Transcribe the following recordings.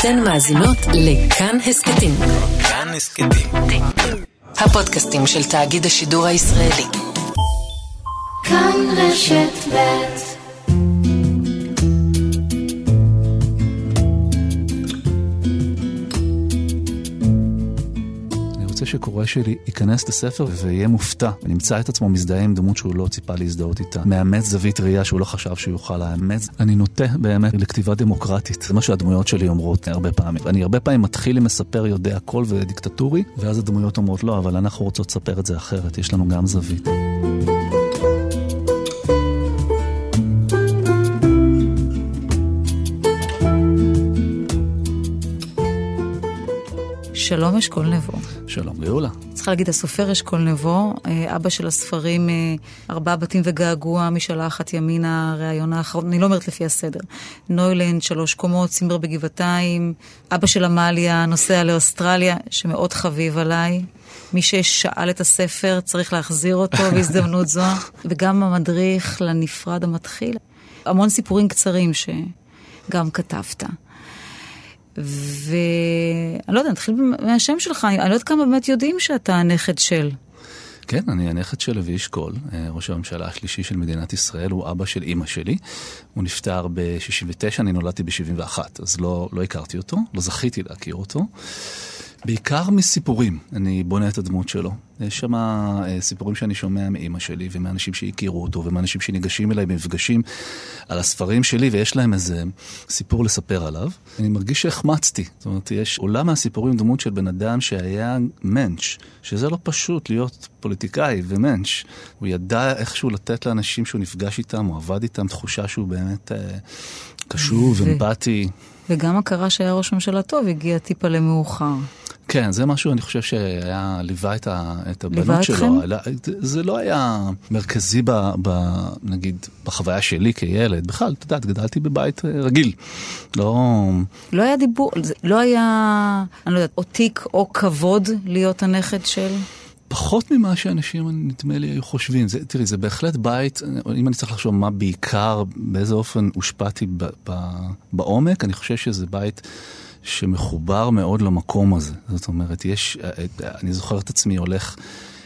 אתן מאזינות לכאן הסכתים. כאן הסכתים. הפודקאסטים של תאגיד השידור הישראלי. כאן רשת ב' שקורא שלי ייכנס לספר ויהיה מופתע, ונמצא את עצמו מזדהה עם דמות שהוא לא ציפה להזדהות איתה. מאמץ זווית ראייה שהוא לא חשב שהוא יוכל לאמץ. אני נוטה באמת לכתיבה דמוקרטית. זה מה שהדמויות שלי אומרות הרבה פעמים. אני הרבה פעמים מתחיל עם מספר יודע הכל ודיקטטורי, ואז הדמויות אומרות לא, אבל אנחנו רוצות לספר את זה אחרת, יש לנו גם זווית. שלום אשכול נבו. שלום גאולה. צריכה להגיד, הסופר אשכול נבו, אה, אבא של הספרים אה, ארבעה בתים וגעגוע, משאלה אחת ימינה, ראיון האחרון, אני לא אומרת לפי הסדר. נוילנד, שלוש קומות, צימבר בגבעתיים, אבא של עמליה, נוסע לאוסטרליה, שמאוד חביב עליי. מי ששאל את הספר צריך להחזיר אותו בהזדמנות זו, וגם המדריך לנפרד המתחיל. המון סיפורים קצרים שגם כתבת. ואני לא יודעת, נתחיל מהשם שלך, אני לא יודעת כמה באמת יודעים שאתה הנכד של. כן, אני הנכד של לוי אשכול, אה, ראש הממשלה השלישי של מדינת ישראל, הוא אבא של אימא שלי. הוא נפטר ב-69, אני נולדתי ב-71, אז לא, לא הכרתי אותו, לא זכיתי להכיר אותו. בעיקר מסיפורים, אני בונה את הדמות שלו. יש שם אה, סיפורים שאני שומע מאימא שלי ומאנשים שהכירו אותו ומאנשים שניגשים אליי במפגשים על הספרים שלי ויש להם איזה סיפור לספר עליו. אני מרגיש שהחמצתי. זאת אומרת, יש עולם מהסיפורים דמות של בן אדם שהיה מענץ', שזה לא פשוט להיות פוליטיקאי ומענץ'. הוא ידע איכשהו לתת לאנשים שהוא נפגש איתם, הוא עבד איתם, תחושה שהוא באמת אה, קשוב, אמפתי. וגם הכרה שהיה ראש ממשלה טוב הגיע טיפה למאוחר. כן, זה משהו, אני חושב שהיה, ליווה את, ה, את ליווה הבנות אתכם? שלו. אלא- זה לא היה מרכזי, ב, ב, נגיד, בחוויה שלי כילד. בכלל, את יודעת, גדלתי בבית אה, רגיל. לא... לא היה דיבור, לא היה, אני לא יודעת, או תיק או כבוד להיות הנכד של... פחות ממה שאנשים, נדמה לי, היו חושבים. זה, תראי, זה בהחלט בית, אם אני צריך לחשוב מה בעיקר, באיזה אופן הושפעתי ב, ב, בעומק, אני חושב שזה בית שמחובר מאוד למקום הזה. זאת אומרת, יש, אני זוכר את עצמי הולך...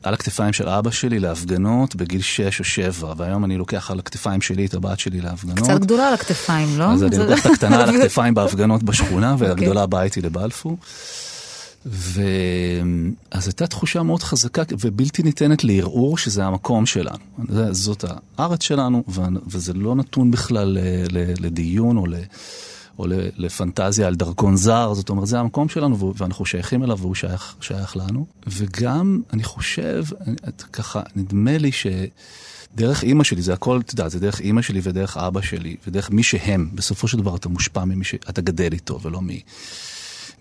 על הכתפיים של אבא שלי להפגנות בגיל 6 או 7, והיום אני לוקח על הכתפיים שלי את הבת שלי להפגנות. קצת גדולה על הכתפיים, לא? אז אני לוקח את הקטנה על הכתפיים בהפגנות בשכונה, אוקיי. והגדולה באה איתי לבלפור. ואז הייתה תחושה מאוד חזקה ובלתי ניתנת לערעור שזה המקום שלנו. זאת הארץ שלנו, וזה לא נתון בכלל לדיון או, ל- או לפנטזיה על דרכון זר, זאת אומרת, זה המקום שלנו ואנחנו שייכים אליו והוא שייך, שייך לנו. וגם, אני חושב, ככה, נדמה לי ש... דרך אימא שלי, זה הכל, אתה יודע, זה דרך אימא שלי ודרך אבא שלי, ודרך מי שהם. בסופו של דבר אתה מושפע ממי שאתה גדל איתו, ולא מ...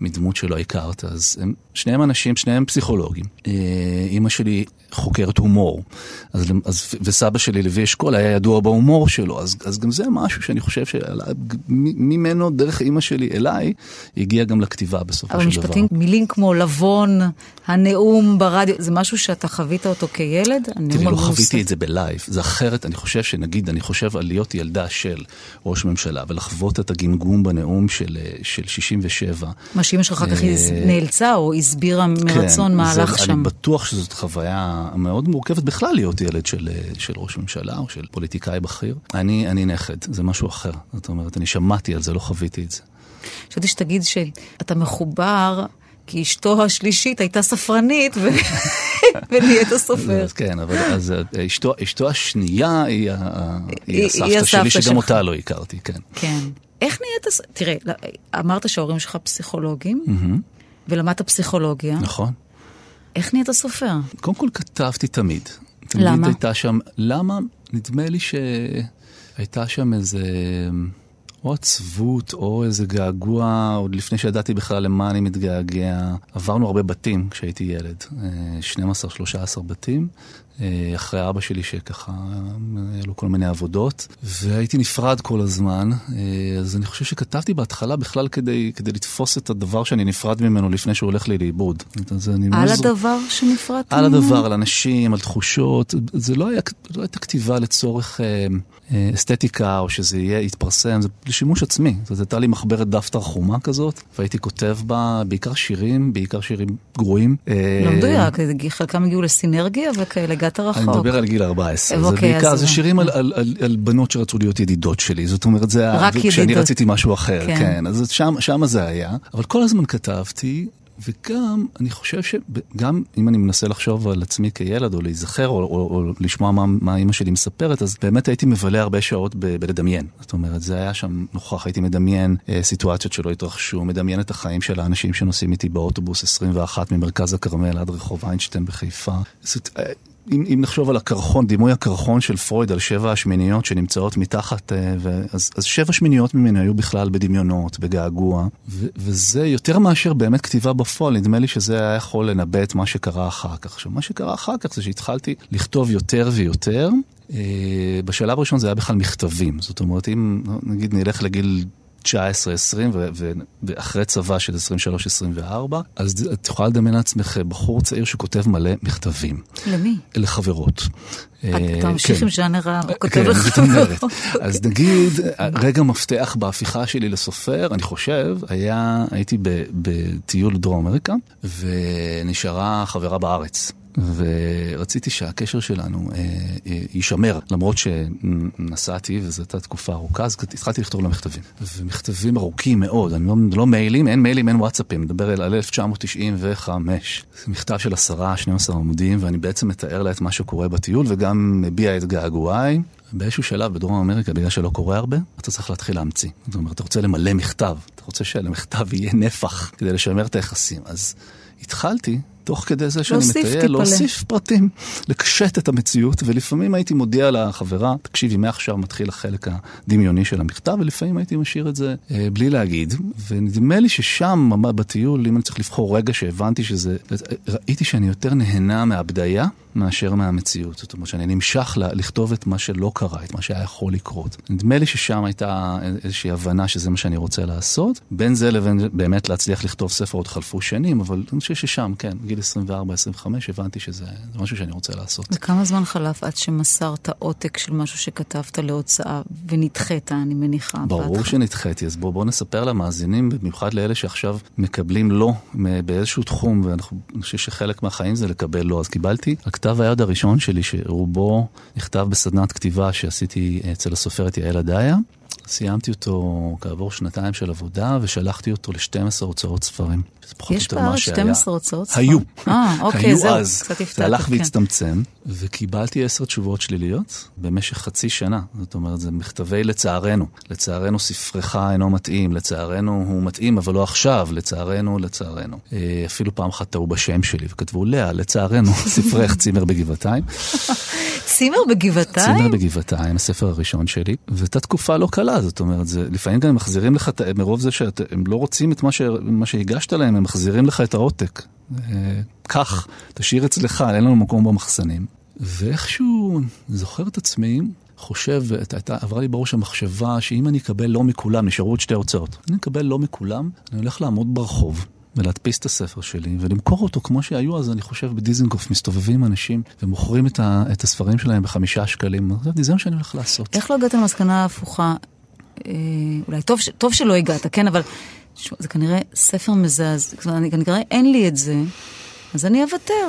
מדמות שלא הכרת, אז הם שניהם אנשים, שניהם פסיכולוגים. אה, אימא שלי חוקרת הומור, אז, אז, וסבא שלי לוי אשכול היה ידוע בהומור שלו, אז, אז גם זה משהו שאני חושב שממנו, דרך אימא שלי אליי, הגיע גם לכתיבה בסופו אבל של דבר. משפטים, מילים כמו לבון, הנאום ברדיו, זה משהו שאתה חווית אותו כילד? תראי, לא. חוויתי את זה בלייב, זה אחרת, אני חושב שנגיד, אני חושב על להיות ילדה של ראש ממשלה ולחוות את הגמגום בנאום של, אה, של 67. מה שאמא שלך אחר כך אה, נאלצה או הסבירה מרצון מה זה- הלך שם. אני בטוח שזאת חוויה מאוד מורכבת בכלל להיות ילד של, של ראש ממשלה או של פוליטיקאי בכיר. אני, נכד, זה משהו אחר. זאת אומרת, אני שמעתי על זה, לא חוויתי את זה. חשבתי שתגיד שאתה מחובר, כי אשתו השלישית הייתה ספרנית. ונהיית סופר. אז כן, אבל אז אה, אשתו, אשתו השנייה היא, היא- היא הסבתא היא הסבתא שלי, שגם שלך. אותה לא הכרתי, כן. כן. איך נהיית... תראה, אמרת שההורים שלך פסיכולוגים, ולמדת פסיכולוגיה. נכון. איך נהיית סופר? קודם כל כתבתי תמיד. תמיד למה? הייתה שם, למה? נדמה לי שהייתה שם איזה, או עצבות, או איזה געגוע, עוד לפני שידעתי בכלל למה אני מתגעגע. עברנו הרבה בתים כשהייתי ילד, אה, 12-13 בתים. אה, אחרי אבא שלי שככה, היה לו כל מיני עבודות, והייתי נפרד כל הזמן, אה, אז אני חושב שכתבתי בהתחלה בכלל כדי, כדי לתפוס את הדבר שאני נפרד ממנו לפני שהוא הולך לי לאיבוד. על הדבר שנפרדתי ממנו? על הדבר, על אנשים, על תחושות, זה לא, היה, לא הייתה כתיבה לצורך אה, אה, אסתטיקה, או שזה יהיה, יתפרסם, זה לשימוש עצמי. זאת הייתה לי מחברת דף תרחומה כזאת, והייתי כותב בה בעיקר שירים, בעיקר שירים גרועים. לא מדויק, חלקם הגיעו לסינרגיה וכאלה. הגעת רחוק. אני מדבר על גיל 14. זה אוקיי, בעיקר, זה שירים על, על, על, על בנות שרצו להיות ידידות שלי. זאת אומרת, זה היה... רק ידידות. כשאני רציתי משהו אחר, כן. כן. אז שם, שם זה היה. אבל כל הזמן כתבתי, וגם, אני חושב שגם אם אני מנסה לחשוב על עצמי כילד, או להיזכר, או, או, או לשמוע מה, מה אימא שלי מספרת, אז באמת הייתי מבלה הרבה שעות ב, בלדמיין. זאת אומרת, זה היה שם נוכח, הייתי מדמיין אה, סיטואציות שלא התרחשו, מדמיין את החיים של האנשים שנוסעים איתי באוטובוס 21 ממרכז הכרמל עד רחוב איינשטיין בחיפה. זאת, אה, אם, אם נחשוב על הקרחון, דימוי הקרחון של פרויד על שבע השמיניות שנמצאות מתחת, אה, ו, אז, אז שבע שמיניות ממנו היו בכלל בדמיונות, בגעגוע, ו, וזה יותר מאשר באמת כתיבה בפועל, נדמה לי שזה היה יכול לנבא את מה שקרה אחר כך. עכשיו, מה שקרה אחר כך זה שהתחלתי לכתוב יותר ויותר. אה, בשלב הראשון זה היה בכלל מכתבים, זאת אומרת, אם נגיד נלך לגיל 19, 20 ואחרי צבא של 23, 24, אז את יכולה לדמיין לעצמך בחור צעיר שכותב מלא מכתבים. למי? לחברות. אתה אה, ממשיך כן. עם ז'אנר הכותב לחברות. אז נגיד, רגע מפתח בהפיכה שלי לסופר, אני חושב, היה, הייתי בטיול דרום אמריקה, ונשארה חברה בארץ. ורציתי שהקשר שלנו אה, אה, יישמר, למרות שנסעתי וזו הייתה תקופה ארוכה, אז התחלתי לכתוב לה מכתבים. ומכתבים ארוכים מאוד, אני לא, לא מיילים, אין מיילים, אין וואטסאפים, מדבר על 1995. זה מכתב של עשרה, 12 עמודים, ואני בעצם מתאר לה את מה שקורה בטיול, וגם מביע את געגועיי. באיזשהו שלב בדרום אמריקה, בגלל שלא קורה הרבה, אתה צריך להתחיל להמציא. זאת אומרת, אתה רוצה למלא מכתב, אתה רוצה שלמכתב יהיה נפח כדי לשמר את היחסים. אז התחלתי תוך כדי זה שאני מטייל, להוסיף פרטים, לקשט את המציאות, ולפעמים הייתי מודיע לחברה, תקשיבי, מעכשיו מתחיל החלק הדמיוני של המכתב, ולפעמים הייתי משאיר את זה אה, בלי להגיד. ונדמה לי ששם, בטיול, אם אני צריך לבחור רגע שהבנתי שזה, ראיתי שאני יותר נהנה מהבדיה מאשר מהמציאות. זאת אומרת שאני נמשך לכתוב את מה שלא קרה, את מה שהיה יכול לקרות. נדמה לי ששם הייתה איזושהי הבנה שזה מה שאני רוצה לעשות. בין זה לבין באמת להצליח לכתוב ספר עוד חלפו שנים, אבל אני חושב ששם, כן, בגיל 24-25 הבנתי שזה משהו שאני רוצה לעשות. וכמה זמן חלף עד שמסרת עותק של משהו שכתבת להוצאה ונדחית, אני מניחה? ברור בהתח... שנדחיתי, אז בואו בוא נספר למאזינים, במיוחד לאלה שעכשיו מקבלים לא באיזשהו תחום, ואני חושב שחלק מהחיים זה לקבל לא. אז קיבלתי, הכתב היד הראשון שלי, שרובו נכתב בסדנת כתיבה שעשיתי אצל הסופרת יעל עדיה. סיימתי אותו כעבור שנתיים של עבודה, ושלחתי אותו ל-12 הוצאות ספרים. יש בארץ 12 הוצאות ספרים? היו. אה, אוקיי, זהו, קצת הפתעת. זה הלך כן. והצטמצם, וקיבלתי עשר תשובות שליליות במשך חצי שנה. זאת אומרת, זה מכתבי לצערנו. לצערנו ספרך אינו מתאים, לצערנו הוא מתאים, אבל לא עכשיו, לצערנו, לצערנו. אה, אפילו פעם אחת טעו בשם שלי, וכתבו לאה, לצערנו, ספרך צימר בגבעתיים. צימר בגבעתיים? צימר בגבעתיים, הספר הראשון שלי, והייתה תקופה לא קלה, זאת אומרת, זה, לפעמים גם מחזירים לך, מרוב זה שהם לא רוצים את מה, ש, מה שהגשת להם, הם מחזירים לך את העותק. קח, תשאיר אצלך, אין לנו מקום במחסנים. ואיכשהו, זוכר את עצמי, חושב, הייתה, עברה לי בראש המחשבה שאם אני אקבל לא מכולם, נשארו עוד שתי הוצאות. אני אקבל לא מכולם, אני הולך לעמוד ברחוב. ולהדפיס את הספר שלי ולמכור אותו כמו שהיו אז, אני חושב, בדיזנגוף מסתובבים אנשים ומוכרים את, ה, את הספרים שלהם בחמישה שקלים. זה מה שאני הולך לעשות. איך לא הגעת למסקנה ההפוכה? אה, אולי טוב, טוב שלא הגעת, כן, אבל זה כנראה ספר מזעזע, כנראה אין לי את זה, אז אני אוותר.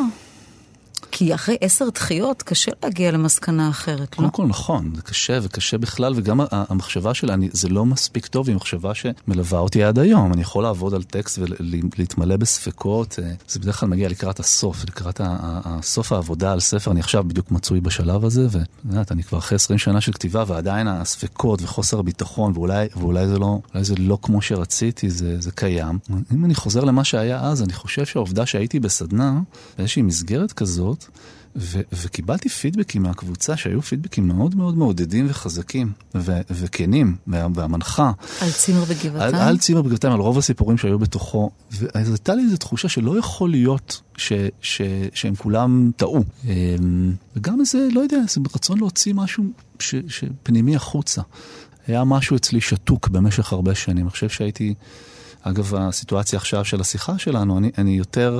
כי אחרי עשר דחיות קשה להגיע למסקנה אחרת, קודם לא? קודם כל נכון, זה קשה וקשה בכלל, וגם המחשבה שלה, אני, זה לא מספיק טוב, היא מחשבה שמלווה אותי עד היום. אני יכול לעבוד על טקסט ולהתמלא בספקות, אה, זה בדרך כלל מגיע לקראת הסוף, לקראת סוף העבודה על ספר, אני עכשיו בדיוק מצוי בשלב הזה, ואת אני כבר אחרי 20 שנה של כתיבה, ועדיין הספקות וחוסר הביטחון, ואולי, ואולי זה, לא, זה לא כמו שרציתי, זה, זה קיים. אם אני חוזר למה שהיה אז, אני חושב שהעובדה שהייתי בסדנה, באיזושהי מסגרת כזאת, ו- וקיבלתי פידבקים מהקבוצה שהיו פידבקים מאוד מאוד מעודדים וחזקים ו- וכנים, וה- והמנחה. על צימר בגבעתיים? על, על צימר בגבעתיים, על רוב הסיפורים שהיו בתוכו. ואז הייתה לי איזו תחושה שלא יכול להיות ש- ש- שהם כולם טעו. אמ, וגם איזה, לא יודע, איזה רצון להוציא משהו ש- שפנימי החוצה. היה משהו אצלי שתוק במשך הרבה שנים. אני חושב שהייתי, אגב, הסיטואציה עכשיו של השיחה שלנו, אני, אני יותר...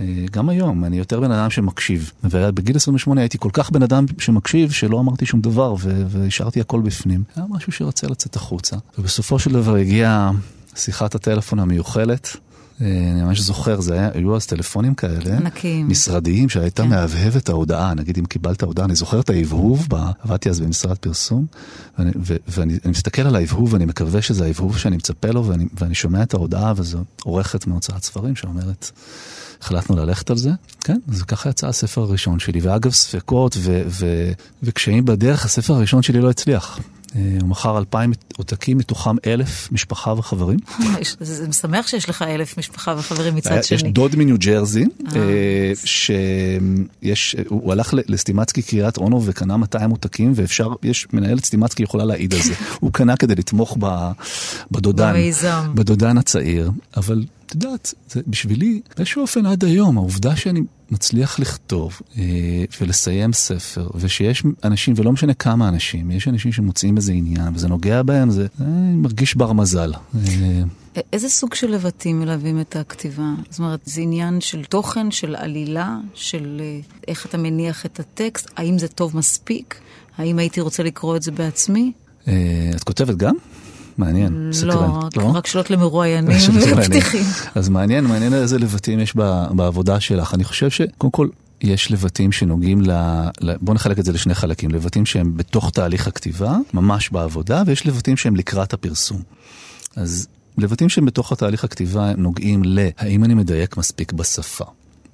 אה, גם היום, אני יותר בן אדם שמקשיב. ובגיל 28 הייתי כל כך בן אדם שמקשיב, שלא אמרתי שום דבר, והשארתי הכל בפנים. היה משהו שרצה לצאת החוצה. ובסופו של דבר הגיעה שיחת הטלפון המיוחלת. אה, אני ממש זוכר, זה היה, היו אז טלפונים כאלה, ענקיים. משרדיים, שהייתה כן. מהבהבת ההודעה, נגיד אם קיבלת הודעה, אני זוכר את ההבהוב, ב- עבדתי אז במשרד פרסום, ואני, ו- ואני אני מסתכל על ההבהוב, ואני מקווה שזה ההבהוב שאני מצפה לו, ואני, ואני שומע את ההודעה, וזו עורכת מהוצאת ספרים שאומרת, החלטנו ללכת על זה, כן, אז ככה יצא הספר הראשון שלי, ואגב ספקות ו- ו- וקשיים בדרך, הספר הראשון שלי לא הצליח. אה, הוא מכר אלפיים עותקים, מתוכם אלף משפחה וחברים. יש- זה משמח שיש לך אלף משפחה וחברים מצד היה- שני. יש דוד מניו ג'רזי, אה. אה, שיש, הוא הלך לסטימצקי קריית אונו וקנה 200 עותקים, ואפשר, יש, מנהלת סטימצקי יכולה להעיד על זה. הוא קנה כדי לתמוך בדודן. בדודן הצעיר, אבל את יודעת, בשבילי, באיזשהו אופן עד היום, העובדה שאני מצליח לכתוב אה, ולסיים ספר, ושיש אנשים, ולא משנה כמה אנשים, יש אנשים שמוצאים איזה עניין, וזה נוגע בהם, זה, זה מרגיש בר מזל. אה, איזה סוג של לבטים מלווים את הכתיבה? זאת אומרת, זה עניין של תוכן, של עלילה, של אה, איך אתה מניח את הטקסט, האם זה טוב מספיק? האם הייתי רוצה לקרוא את זה בעצמי? אה, את כותבת גם? מעניין, סקרן. לא, רק שאלות למרואיינים. ופתיחים. אז מעניין, מעניין איזה לבטים יש בעבודה שלך. אני חושב שקודם כל... יש לבטים שנוגעים ל... ל... בוא נחלק את זה לשני חלקים, לבטים שהם בתוך תהליך הכתיבה, ממש בעבודה, ויש לבטים שהם לקראת הפרסום. אז לבטים שהם בתוך התהליך הכתיבה נוגעים ל... האם אני מדייק מספיק בשפה,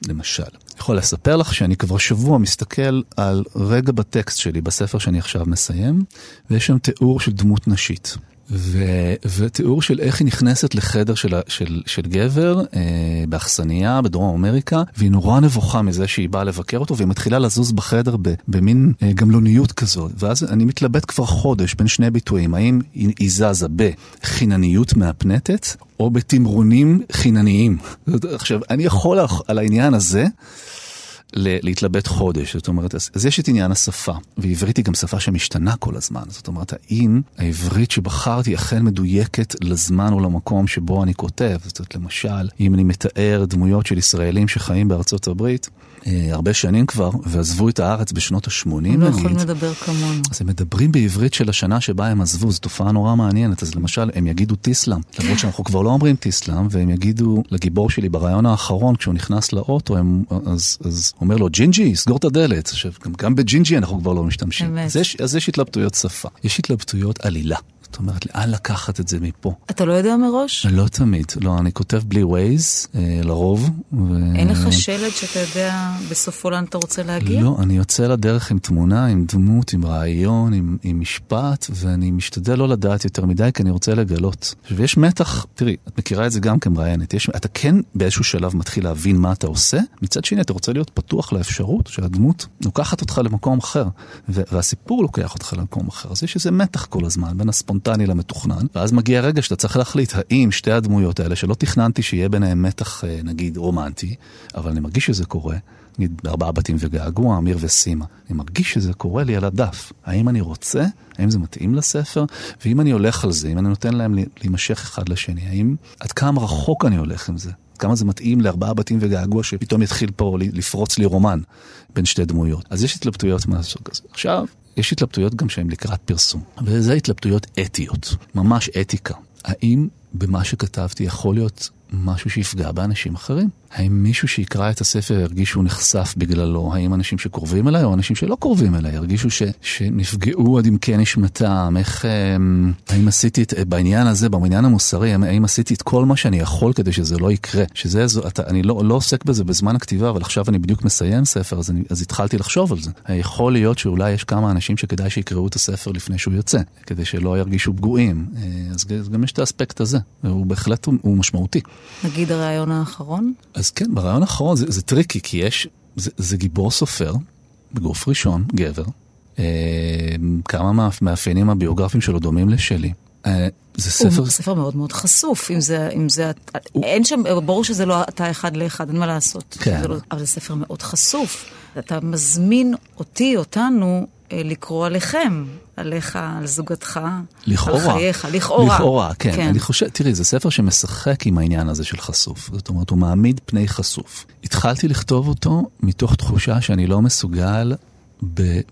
למשל. יכול לספר לך שאני כבר שבוע מסתכל על רגע בטקסט שלי, בספר שאני עכשיו מסיים, ויש שם תיאור של דמות נשית. ו, ותיאור של איך היא נכנסת לחדר של, של, של גבר אה, באכסניה בדרום אמריקה, והיא נורא נבוכה מזה שהיא באה לבקר אותו, והיא מתחילה לזוז בחדר ב, במין אה, גמלוניות כזאת. ואז אני מתלבט כבר חודש בין שני ביטויים, האם היא זזה בחינניות מהפנטת, או בתמרונים חינניים. עכשיו, אני יכול על העניין הזה... להתלבט חודש, זאת אומרת, אז, יש את עניין השפה, ועברית היא גם שפה שמשתנה כל הזמן, זאת אומרת, האם העברית שבחרתי אכן מדויקת לזמן או למקום שבו אני כותב, זאת אומרת, למשל, אם אני מתאר דמויות של ישראלים שחיים בארצות הברית, הרבה שנים כבר, ועזבו את הארץ בשנות ה-80 הם לא יכולים נגיד, לדבר כמונו. אז הם מדברים בעברית של השנה שבה הם עזבו, זו תופעה נורא מעניינת. אז למשל, הם יגידו טיסלאם, למרות שאנחנו כבר לא אומרים טיסלאם, והם יגידו לגיבור שלי בריאיון האחרון, כשהוא נכנס לאוטו, הם, אז, אז אומר לו, ג'ינג'י, סגור את הדלת. עכשיו, גם, גם בג'ינג'י אנחנו כבר לא משתמשים. אמת. אז יש, אז יש התלבטויות שפה, יש התלבטויות עלילה. זאת אומרת, לאן לקחת את זה מפה? אתה לא יודע מראש? לא תמיד, לא, אני כותב בלי ווייז, אה, לרוב. ו... אין לך שלד שאתה יודע בסופו לאן אתה רוצה להגיע? לא, אני יוצא לדרך עם תמונה, עם דמות, עם רעיון, עם, עם משפט, ואני משתדל לא לדעת יותר מדי, כי אני רוצה לגלות. ויש מתח, תראי, את מכירה את זה גם כמראיינת, יש, אתה כן באיזשהו שלב מתחיל להבין מה אתה עושה, מצד שני אתה רוצה להיות פתוח לאפשרות שהדמות לוקחת אותך למקום אחר, ו- והסיפור לוקח אותך למקום אחר, אז יש איזה מתח כל הזמן בין הספונטני למתוכנן, ואז מגיע רגע שאתה צריך להחליט האם שתי הדמויות האלה, שלא תכננתי שיהיה ביניהם מתח, אה, נגיד, רומנטי, אבל אני מרגיש שזה קורה, נגיד בארבעה בתים וגעגוע, אמיר וסימה. אני מרגיש שזה קורה לי על הדף. האם אני רוצה? האם זה מתאים לספר? ואם אני הולך על זה, אם אני נותן להם להימשך אחד לשני, האם עד כמה רחוק אני הולך עם זה? כמה זה מתאים לארבעה בתים וגעגוע שפתאום יתחיל פה לפרוץ לי רומן בין שתי דמויות. אז יש התלבטויות מהסוג הזה. עכשיו, יש התלבטויות גם שהן לקראת פרסום, וזה התלבטויות אתיות, ממש אתיקה. האם במה שכתבתי יכול להיות משהו שיפגע באנשים אחרים? האם מישהו שיקרא את הספר ירגיש שהוא נחשף בגללו? האם אנשים שקרובים אליי או אנשים שלא קרובים אליי ירגישו ש, שנפגעו עד עמקי נשמתם? איך, אמ, האם עשיתי את, בעניין הזה, בעניין המוסרי, האם, עשיתי את כל מה שאני יכול כדי שזה לא יקרה? שזה, זו, אתה, אני לא, לא עוסק בזה בזמן הכתיבה, אבל עכשיו אני בדיוק מסיים ספר, אז, אני, אז התחלתי לחשוב על זה. יכול להיות שאולי יש כמה אנשים שכדאי שיקראו את הספר לפני שהוא יוצא, כדי שלא ירגישו פגועים. אה, אז גם יש את האספקט הזה, והוא בהחלט הוא, הוא משמעותי. נגיד הריאיון האחרון? אז כן, בריאיון האחרון זה, זה tricky, כי יש זה, זה גיבור סופר, בגוף ראשון, גבר. אה, כמה מהמאפיינים הביוגרפיים שלו דומים לשלי. אה, זה ספר... הוא ספר מאוד מאוד חשוף, אם זה, אם זה, הוא... אין שם, ברור שזה לא אתה אחד לאחד, אין מה לעשות. כן. זה לא, אבל זה ספר מאוד חשוף. אתה מזמין אותי, אותנו, לקרוא עליכם, עליך, על זוגתך, לכאורה. על חייך, לכאורה. לכאורה, כן. כן. אני חושב, תראי, זה ספר שמשחק עם העניין הזה של חשוף. זאת אומרת, הוא מעמיד פני חשוף. התחלתי לכתוב אותו מתוך תחושה שאני לא מסוגל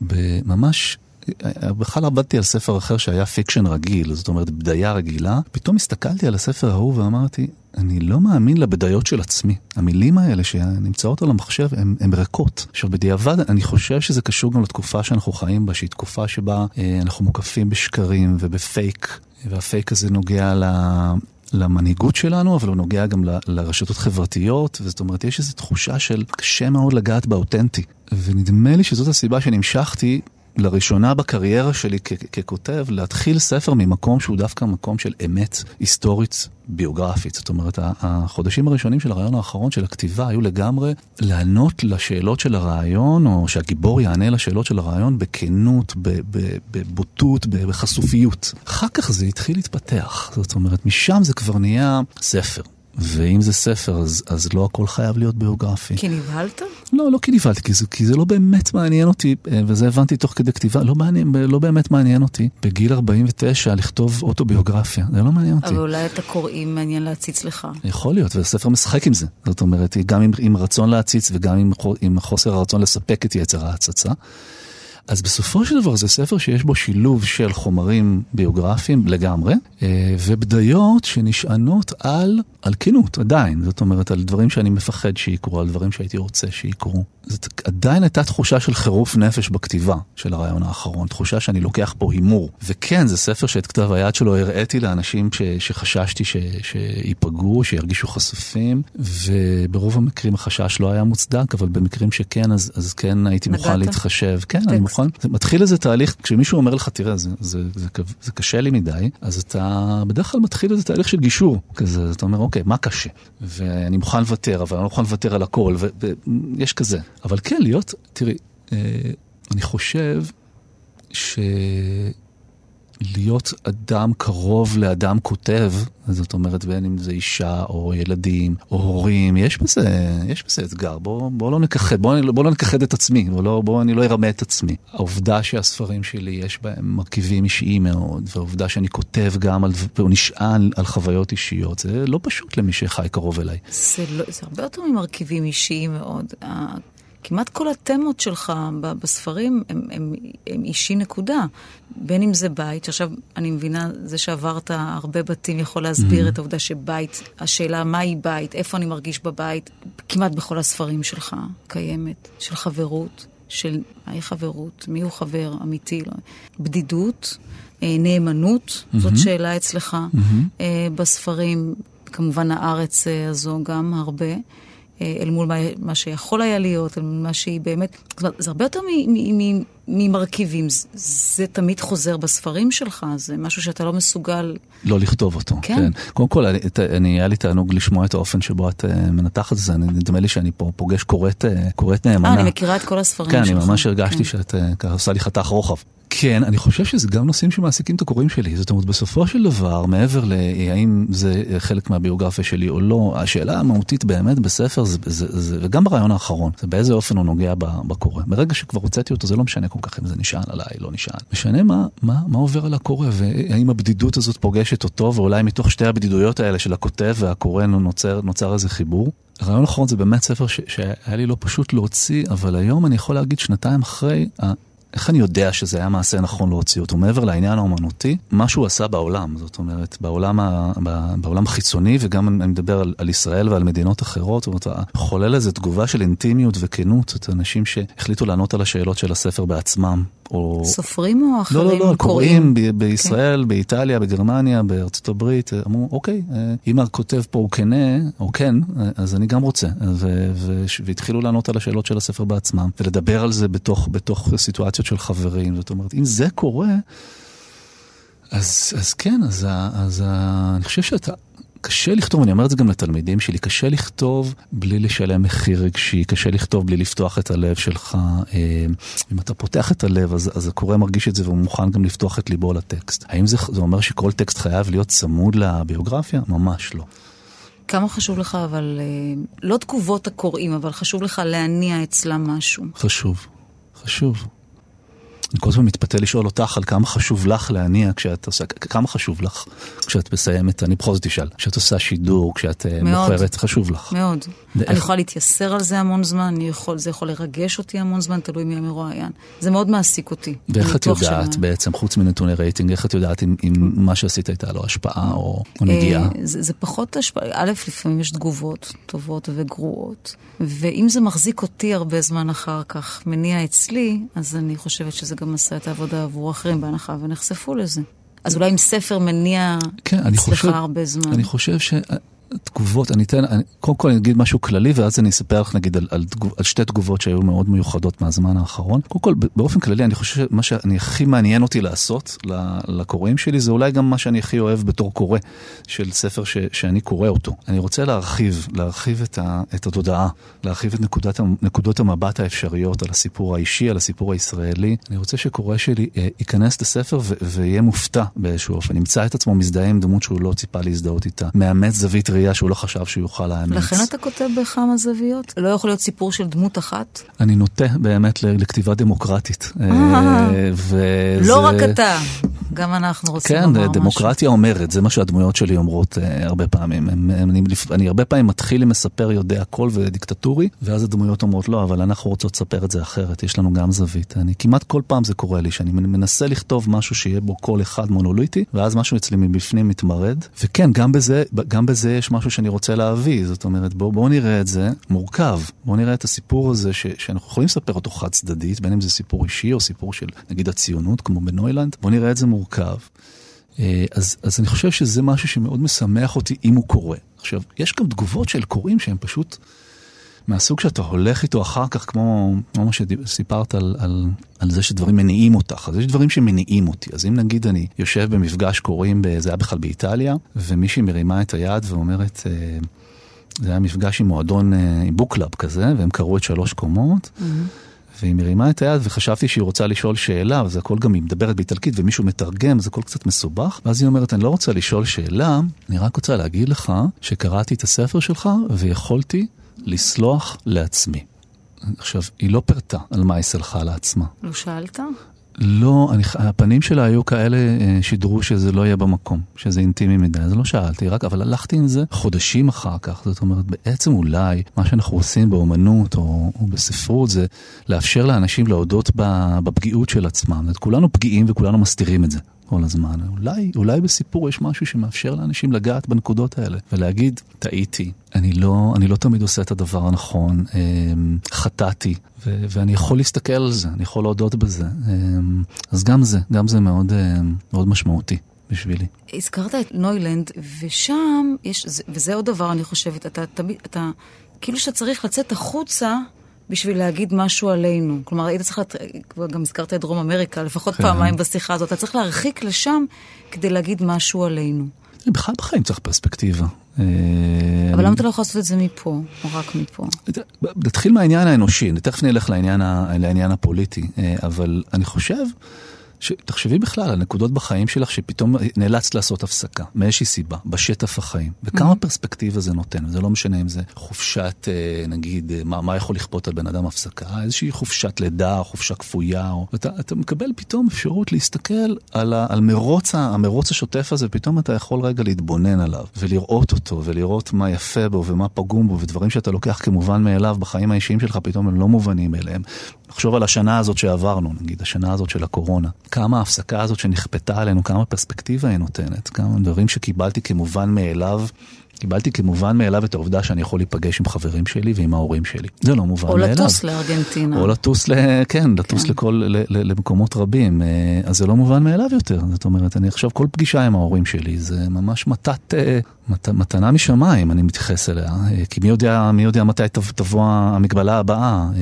בממש... בכלל עבדתי על ספר אחר שהיה פיקשן רגיל, זאת אומרת בדיה רגילה. פתאום הסתכלתי על הספר ההוא ואמרתי, אני לא מאמין לבדיות של עצמי. המילים האלה שנמצאות על המחשב הן ריקות. עכשיו בדיעבד אני חושב שזה קשור גם לתקופה שאנחנו חיים בה, שהיא תקופה שבה אה, אנחנו מוקפים בשקרים ובפייק, והפייק הזה נוגע ל... למנהיגות שלנו, אבל הוא נוגע גם ל, לרשתות חברתיות, וזאת אומרת, יש איזו תחושה של קשה מאוד לגעת באותנטי. ונדמה לי שזאת הסיבה שנמשכתי לראשונה בקריירה שלי ככותב, להתחיל ספר ממקום שהוא דווקא מקום של אמת היסטורית ביוגרפית. זאת אומרת, החודשים הראשונים של הרעיון האחרון של הכתיבה היו לגמרי לענות לשאלות של הרעיון, או שהגיבור יענה לשאלות של הרעיון בכנות, בבוטות, בחשופיות. אחר כך זה התחיל להתפתח. זאת אומרת, משם זה כבר נהיה ספר. ואם זה ספר, אז, אז לא הכל חייב להיות ביוגרפי. כי נבהלת? לא, לא כי נבהלתי, כי זה, כי זה לא באמת מעניין אותי, אה, וזה הבנתי תוך כדי כתיבה, לא, מעניין, לא באמת מעניין אותי בגיל 49 לכתוב אוטוביוגרפיה, זה לא מעניין אותי. אבל אולי את הקוראים מעניין להציץ לך. יכול להיות, והספר משחק עם זה. זאת אומרת, גם עם, עם רצון להציץ וגם עם, עם חוסר הרצון לספק את יצר ההצצה. אז בסופו של דבר זה ספר שיש בו שילוב של חומרים ביוגרפיים לגמרי, אה, ובדיות שנשענות על, על כנות עדיין. זאת אומרת, על דברים שאני מפחד שיקרו, על דברים שהייתי רוצה שיקרו. זאת עדיין הייתה תחושה של חירוף נפש בכתיבה של הרעיון האחרון, תחושה שאני לוקח פה הימור. וכן, זה ספר שאת כתב היד שלו הראיתי לאנשים ש, שחששתי ש, שיפגעו, שירגישו חשופים, וברוב המקרים החשש לא היה מוצדק, אבל במקרים שכן, אז, אז כן הייתי מוכן להתחשב. כן, אני מוכן. זה מתחיל איזה תהליך, כשמישהו אומר לך, תראה, זה, זה, זה, זה, זה קשה לי מדי, אז אתה בדרך כלל מתחיל איזה תהליך של גישור, כזה, אתה אומר, אוקיי, מה קשה? ואני מוכן לוותר, אבל אני לא מוכן לוותר על הכל, ויש כזה. אבל כן, להיות, תראי, אה, אני חושב ש... להיות אדם קרוב לאדם כותב, זאת אומרת, בין אם זה אישה או ילדים או הורים, יש בזה, יש בזה אתגר. בואו בוא לא נכחד, בואו בוא לא נכחד את עצמי, בואו לא, בוא אני לא ארמה את עצמי. העובדה שהספרים שלי יש בהם מרכיבים אישיים מאוד, והעובדה שאני כותב גם על, והוא נשען על חוויות אישיות, זה לא פשוט למי שחי קרוב אליי. זה, לא, זה הרבה יותר ממרכיבים אישיים מאוד. כמעט כל התמות שלך בספרים הם, הם, הם אישי נקודה. בין אם זה בית, שעכשיו אני מבינה, זה שעברת הרבה בתים יכול להסביר mm-hmm. את העובדה שבית, השאלה מהי בית, איפה אני מרגיש בבית, כמעט בכל הספרים שלך קיימת, של חברות, של מהי חברות, מי הוא חבר אמיתי, לא. בדידות, אה, נאמנות, mm-hmm. זאת שאלה אצלך mm-hmm. בספרים, כמובן הארץ אה, הזו גם הרבה. אה, אל מול מה, מה שיכול היה להיות, אל מול מה שהיא באמת... זאת אומרת, זה הרבה יותר ממרכיבים. זה, זה תמיד חוזר בספרים שלך, זה משהו שאתה לא מסוגל... לא לכתוב אותו, כן. כן. קודם כל, אני, אני, היה לי תענוג לשמוע את האופן שבו את uh, מנתחת את זה. נדמה לי שאני פה פוגש קוראת, uh, קוראת נאמנה. אה, אני מכירה את כל הספרים כן, שלך. כן, אני ממש הרגשתי כן. שאת uh, עושה לי חתך רוחב. כן, אני חושב שזה גם נושאים שמעסיקים את הקוראים שלי. זאת אומרת, בסופו של דבר, מעבר להאם זה חלק מהביוגרפיה שלי או לא, השאלה המהותית באמת בספר, זה, זה, זה, וגם ברעיון האחרון, זה באיזה אופן הוא נוגע בקורא. ברגע שכבר הוצאתי אותו, זה לא משנה כל כך אם זה נשען עליי, לא נשען. משנה מה, מה, מה עובר על הקורא, והאם הבדידות הזאת פוגשת אותו, ואולי מתוך שתי הבדידויות האלה של הכותב והקורא נוצר, נוצר איזה חיבור. הרעיון האחרון זה באמת ספר ש, שהיה לי לא פשוט להוציא, אבל היום אני יכול להגיד שנתיים אחרי, איך אני יודע שזה היה מעשה נכון להוציא אותו? מעבר לעניין האומנותי, מה שהוא עשה בעולם, זאת אומרת, בעולם, ה, בעולם החיצוני, וגם אני מדבר על, על ישראל ועל מדינות אחרות, זאת אומרת, חולל איזו תגובה של אינטימיות וכנות, זאת אנשים שהחליטו לענות על השאלות של הספר בעצמם. או... סופרים או אחרים לא, לא, לא, קוראים ב- בישראל, כן. באיטליה, בגרמניה, בארצות הברית, אמרו, אוקיי, אה, אם הכותב פה הוא כנה, או כן, אה, אז אני גם רוצה. ו- ו- והתחילו לענות על השאלות של הספר בעצמם, ולדבר על זה בתוך, בתוך סיטואציות של חברים. זאת אומרת, אם זה קורה, אז, אז כן, אז, אז אני חושב שאתה... קשה לכתוב, אני אומר את זה גם לתלמידים שלי, קשה לכתוב בלי לשלם מחיר רגשי, קשה לכתוב בלי לפתוח את הלב שלך. אה, אם אתה פותח את הלב, אז, אז הקורא מרגיש את זה והוא מוכן גם לפתוח את ליבו לטקסט. האם זה, זה אומר שכל טקסט חייב להיות צמוד לביוגרפיה? ממש לא. כמה חשוב לך, אבל אה, לא תגובות הקוראים, אבל חשוב לך להניע אצלם משהו. חשוב, חשוב. אני כל הזמן מתפתה לשאול אותך על כמה חשוב לך להניע כשאת עושה, כמה חשוב לך כשאת מסיימת, אני בכל זאת אשאל, כשאת עושה שידור, כשאת אה, מאוד. מוכרת, חשוב לך. מאוד. ואיך- אני יכולה להתייסר על זה המון זמן, יכול, זה יכול לרגש אותי המון זמן, תלוי מי המרואיין. זה מאוד מעסיק אותי. ואיך את יודעת של בעצם, חוץ מנתוני רייטינג, איך את יודעת אם, אם מה שעשית הייתה לו השפעה או, או נגיעה? אה, זה, זה פחות השפעה, א', לפעמים יש תגובות טובות וגרועות, ואם זה מחזיק אותי הרבה זמן אחר כך, מניע אצלי, אז אני חושבת שזה גם עשה את העבודה עבור אחרים, בהנחה ונחשפו לזה. אז אולי אם ספר מניע כן, אצלך חושב, הרבה זמן. אני חושב שתגובות, אני אתן, אני, קודם כל אני אגיד משהו כללי ואז אני אספר לך נגיד על, על, על שתי תגובות שהיו מאוד מיוחדות מהזמן האחרון. קודם כל, באופן כללי אני חושב שמה שאני הכי מעניין אותי לעשות לקוראים שלי זה אולי גם מה שאני הכי אוהב בתור קורא של ספר ש, שאני קורא אותו. אני רוצה להרחיב, להרחיב את, ה, את התודעה, להרחיב את נקודת, נקודות המבט האפשריות על הסיפור האישי, על הסיפור הישראלי. אני רוצה שקורא שלי אה, ייכנס לספר ויהיה מופתע באיזשהו אופן, ימצא את עצמו מזדהה עם דמות שהוא לא ציפה להזדהות איתה, מאמץ זווית ראייה שהוא לא חשב שהוא יוכל לאמץ. לכן אתה כותב בכמה זוויות? לא יכול להיות סיפור של דמות אחת? אני נוטה באמת לכתיבה דמוקרטית. אה. אה, וזה- לא רק אתה, גם אנחנו רוצים כן, לומר משהו. דמוקרטיה אומרת, זה מה שהדמויות שלי אומרות אה, הרבה פעמים. הם, הם, אני, אני הרבה פעמים מתחיל עם מספר יודע הכל ודיקטטורי, ואז הדמויות אומרות לא, אבל אנחנו רוצות לספר את זה אחרת, יש לנו גם זווית. אני כמעט כל פעם זה קורה לי, שאני מנסה לכתוב משהו שיהיה בו קול אחד מונוליטי, ואז משהו אצלי מבפנים מתמרד. וכן, גם בזה, גם בזה יש משהו שאני רוצה להביא, זאת אומרת, בואו בוא נראה את זה מורכב. בואו נראה את הסיפור הזה ש, שאנחנו יכולים לספר אותו חד צדדית, בין אם זה סיפור אישי או סיפור של נגיד הציונות, כמו בנוילנד, בואו נראה את זה מורכב. אה, אז, אז אני חושב שזה משהו שמאוד משמח אותי אם הוא קורה. עכשיו, יש גם תגובות של קוראים שהם פשוט מהסוג שאתה הולך איתו אחר כך, כמו, כמו מה שסיפרת על, על, על זה שדברים מניעים אותך, אז יש דברים שמניעים אותי. אז אם נגיד אני יושב במפגש קוראים, זה היה בכלל באיטליה, ומישהי מרימה את היד ואומרת, אה, זה היה מפגש עם מועדון, אה, עם book club כזה, והם קראו את שלוש קומות. והיא מרימה את היד וחשבתי שהיא רוצה לשאול שאלה, וזה הכל גם היא מדברת באיטלקית ומישהו מתרגם, זה הכל קצת מסובך. ואז היא אומרת, אני לא רוצה לשאול שאלה, אני רק רוצה להגיד לך שקראתי את הספר שלך ויכולתי לסלוח לעצמי. עכשיו, היא לא פירטה על מה היא סלחה לעצמה. לא שאלת? לא, אני, הפנים שלה היו כאלה אה, שידרו שזה לא יהיה במקום, שזה אינטימי מדי, אז לא שאלתי, רק, אבל הלכתי עם זה חודשים אחר כך, זאת אומרת, בעצם אולי מה שאנחנו עושים באומנות או, או בספרות זה לאפשר לאנשים להודות בפגיעות של עצמם. זאת אומרת, כולנו פגיעים וכולנו מסתירים את זה. כל הזמן. אולי, אולי בסיפור יש משהו שמאפשר לאנשים לגעת בנקודות האלה ולהגיד, טעיתי, אני לא, אני לא תמיד עושה את הדבר הנכון, אמ, חטאתי, ו- ואני יכול להסתכל על זה, אני יכול להודות בזה. אמ, אז גם זה, גם זה מאוד, אמ, מאוד משמעותי בשבילי. הזכרת את נוילנד, ושם יש, זה- וזה עוד דבר, אני חושבת, אתה תמיד, אתה, כאילו שאתה צריך לצאת החוצה בשביל להגיד משהו עלינו. כלומר, היית צריך, לת- גם הזכרת את דרום אמריקה, לפחות כן. פעמיים בשיחה הזאת, אתה צריך להרחיק לשם כדי להגיד משהו עלינו. בכלל בחיים צריך פרספקטיבה. אמ, אבל למה אתה לא יכול לעשות את זה מפה, או רק מפה? נתחיל מהעניין האנושי, תכף נלך לעניין, לעניין הפוליטי, אה, אבל אני חושב, שתחשבי בכלל על נקודות בחיים שלך שפתאום נאלצת לעשות הפסקה, מאיזושהי סיבה, בשטף החיים, וכמה פרספקטיבה זה נותן, זה לא משנה אם זה חופשת, אה, נגיד, אה, מה, מה יכול לכפות על בן אדם הפסקה, איזושהי חופשת לידה, או חופשה כפויה, או... אתה, אתה מקבל פתאום אפשרות להסתכל על, ה, על מרוץ, המרוץ השוטף הזה, פתאום אתה יכול רגע להתבונן עליו, ולראות אותו, ולראות מה יפה בו ומה פגום בו, ודברים שאתה לוקח כמובן מאליו בחיים האישיים שלך, פתאום הם לא מובנים אליהם. לחשוב על השנה הזאת שעברנו, נגיד, השנה הזאת של הקורונה. כמה ההפסקה הזאת שנכפתה עלינו, כמה פרספקטיבה היא נותנת, כמה דברים שקיבלתי כמובן מאליו. קיבלתי כמובן מאליו את העובדה שאני יכול להיפגש עם חברים שלי ועם ההורים שלי. זה לא מובן או מאליו. לטוס לארגנטינה. או לטוס, ל... כן, לטוס כן. לכל, ל... ל... למקומות רבים. אה, אז זה לא מובן מאליו יותר. זאת אומרת, אני עכשיו, כל פגישה עם ההורים שלי זה ממש מתת, אה, מת... מתנה משמיים, אני מתייחס אליה. אה, כי מי יודע, מי יודע מתי תב- תבוא המגבלה הבאה. אה,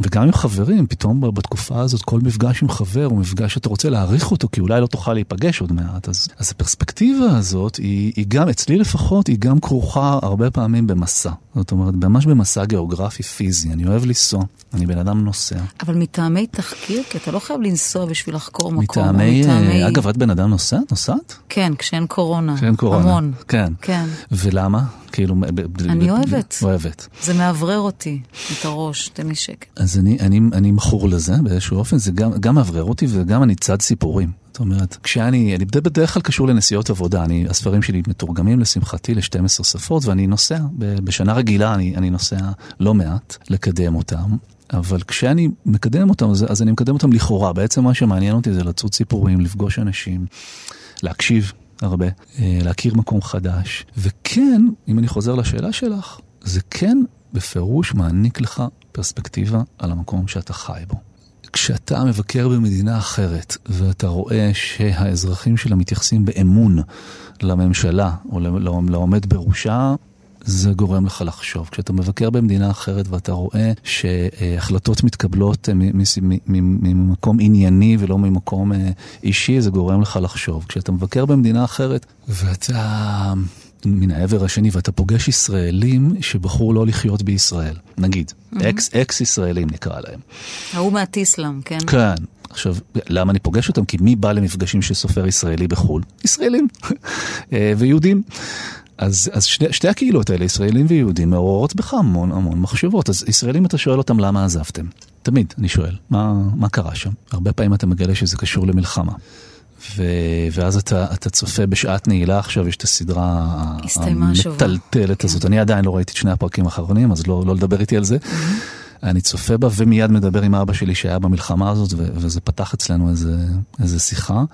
וגם עם חברים, פתאום בתקופה הזאת, כל מפגש עם חבר הוא מפגש שאתה רוצה להעריך אותו, כי אולי לא תוכל להיפגש עוד מעט. אז, אז הפרספקטיבה הזאת, היא, היא גם, אצלי לפחות, היא גם כרוכה הרבה פעמים במסע. זאת אומרת, ממש במסע גיאוגרפי פיזי. אני אוהב לנסוע, אני בן אדם נוסע. אבל מטעמי תחקיר, כי אתה לא חייב לנסוע בשביל לחקור מקום. מטעמי, מטעמי... אה, אגב, את בן אדם נוסע? נוסעת? כן, כשאין קורונה. כשאין קורונה. המון. כן. כן. ולמה? כאילו... אני אוהבת. אוהבת. זה מאוורר אותי, את הראש, תן לי שקט. אז אני, אני, אני מכור לזה באיזשהו אופן, זה גם מאוורר אותי וגם אני צד סיפורים. אומרת, כשאני, אני בד- בדרך כלל קשור לנסיעות עבודה, אני, הספרים שלי מתורגמים לשמחתי ל-12 שפות ואני נוסע, בשנה רגילה אני, אני נוסע לא מעט לקדם אותם. אבל כשאני מקדם אותם, אז, אז אני מקדם אותם לכאורה. בעצם מה שמעניין אותי זה לצוד סיפורים, לפגוש אנשים, להקשיב הרבה, אה, להכיר מקום חדש. וכן, אם אני חוזר לשאלה שלך, זה כן בפירוש מעניק לך פרספקטיבה על המקום שאתה חי בו. כשאתה מבקר במדינה אחרת ואתה רואה שהאזרחים שלה מתייחסים באמון לממשלה או לעומד בראשה, זה גורם לך לחשוב. כשאתה מבקר במדינה אחרת ואתה רואה שהחלטות מתקבלות אה, ממקום ענייני ולא ממקום אה, אישי, זה גורם לך לחשוב. כשאתה מבקר במדינה אחרת ואתה מן העבר השני ואתה פוגש ישראלים שבחרו לא לחיות בישראל, נגיד, אקס, אקס ישראלים נקרא להם. ההוא מהטיסלאם, כן? כן. עכשיו, למה אני פוגש אותם? כי מי בא למפגשים של סופר ישראלי בחו"ל? ישראלים אה, ויהודים. אז, אז שני, שתי הקהילות האלה, ישראלים ויהודים, מעוררות בך המון המון מחשבות. אז ישראלים, אתה שואל אותם למה עזבתם. תמיד אני שואל, מה, מה קרה שם? הרבה פעמים אתה מגלה שזה קשור למלחמה. ו... ואז אתה, אתה צופה בשעת נעילה עכשיו, יש את הסדרה. המטלטלת כן. הזאת. אני עדיין לא ראיתי את שני הפרקים האחרונים, אז לא, לא לדבר איתי על זה. אני צופה בה ומיד מדבר עם אבא שלי שהיה במלחמה הזאת, ו- וזה פתח אצלנו איזה, איזה שיחה.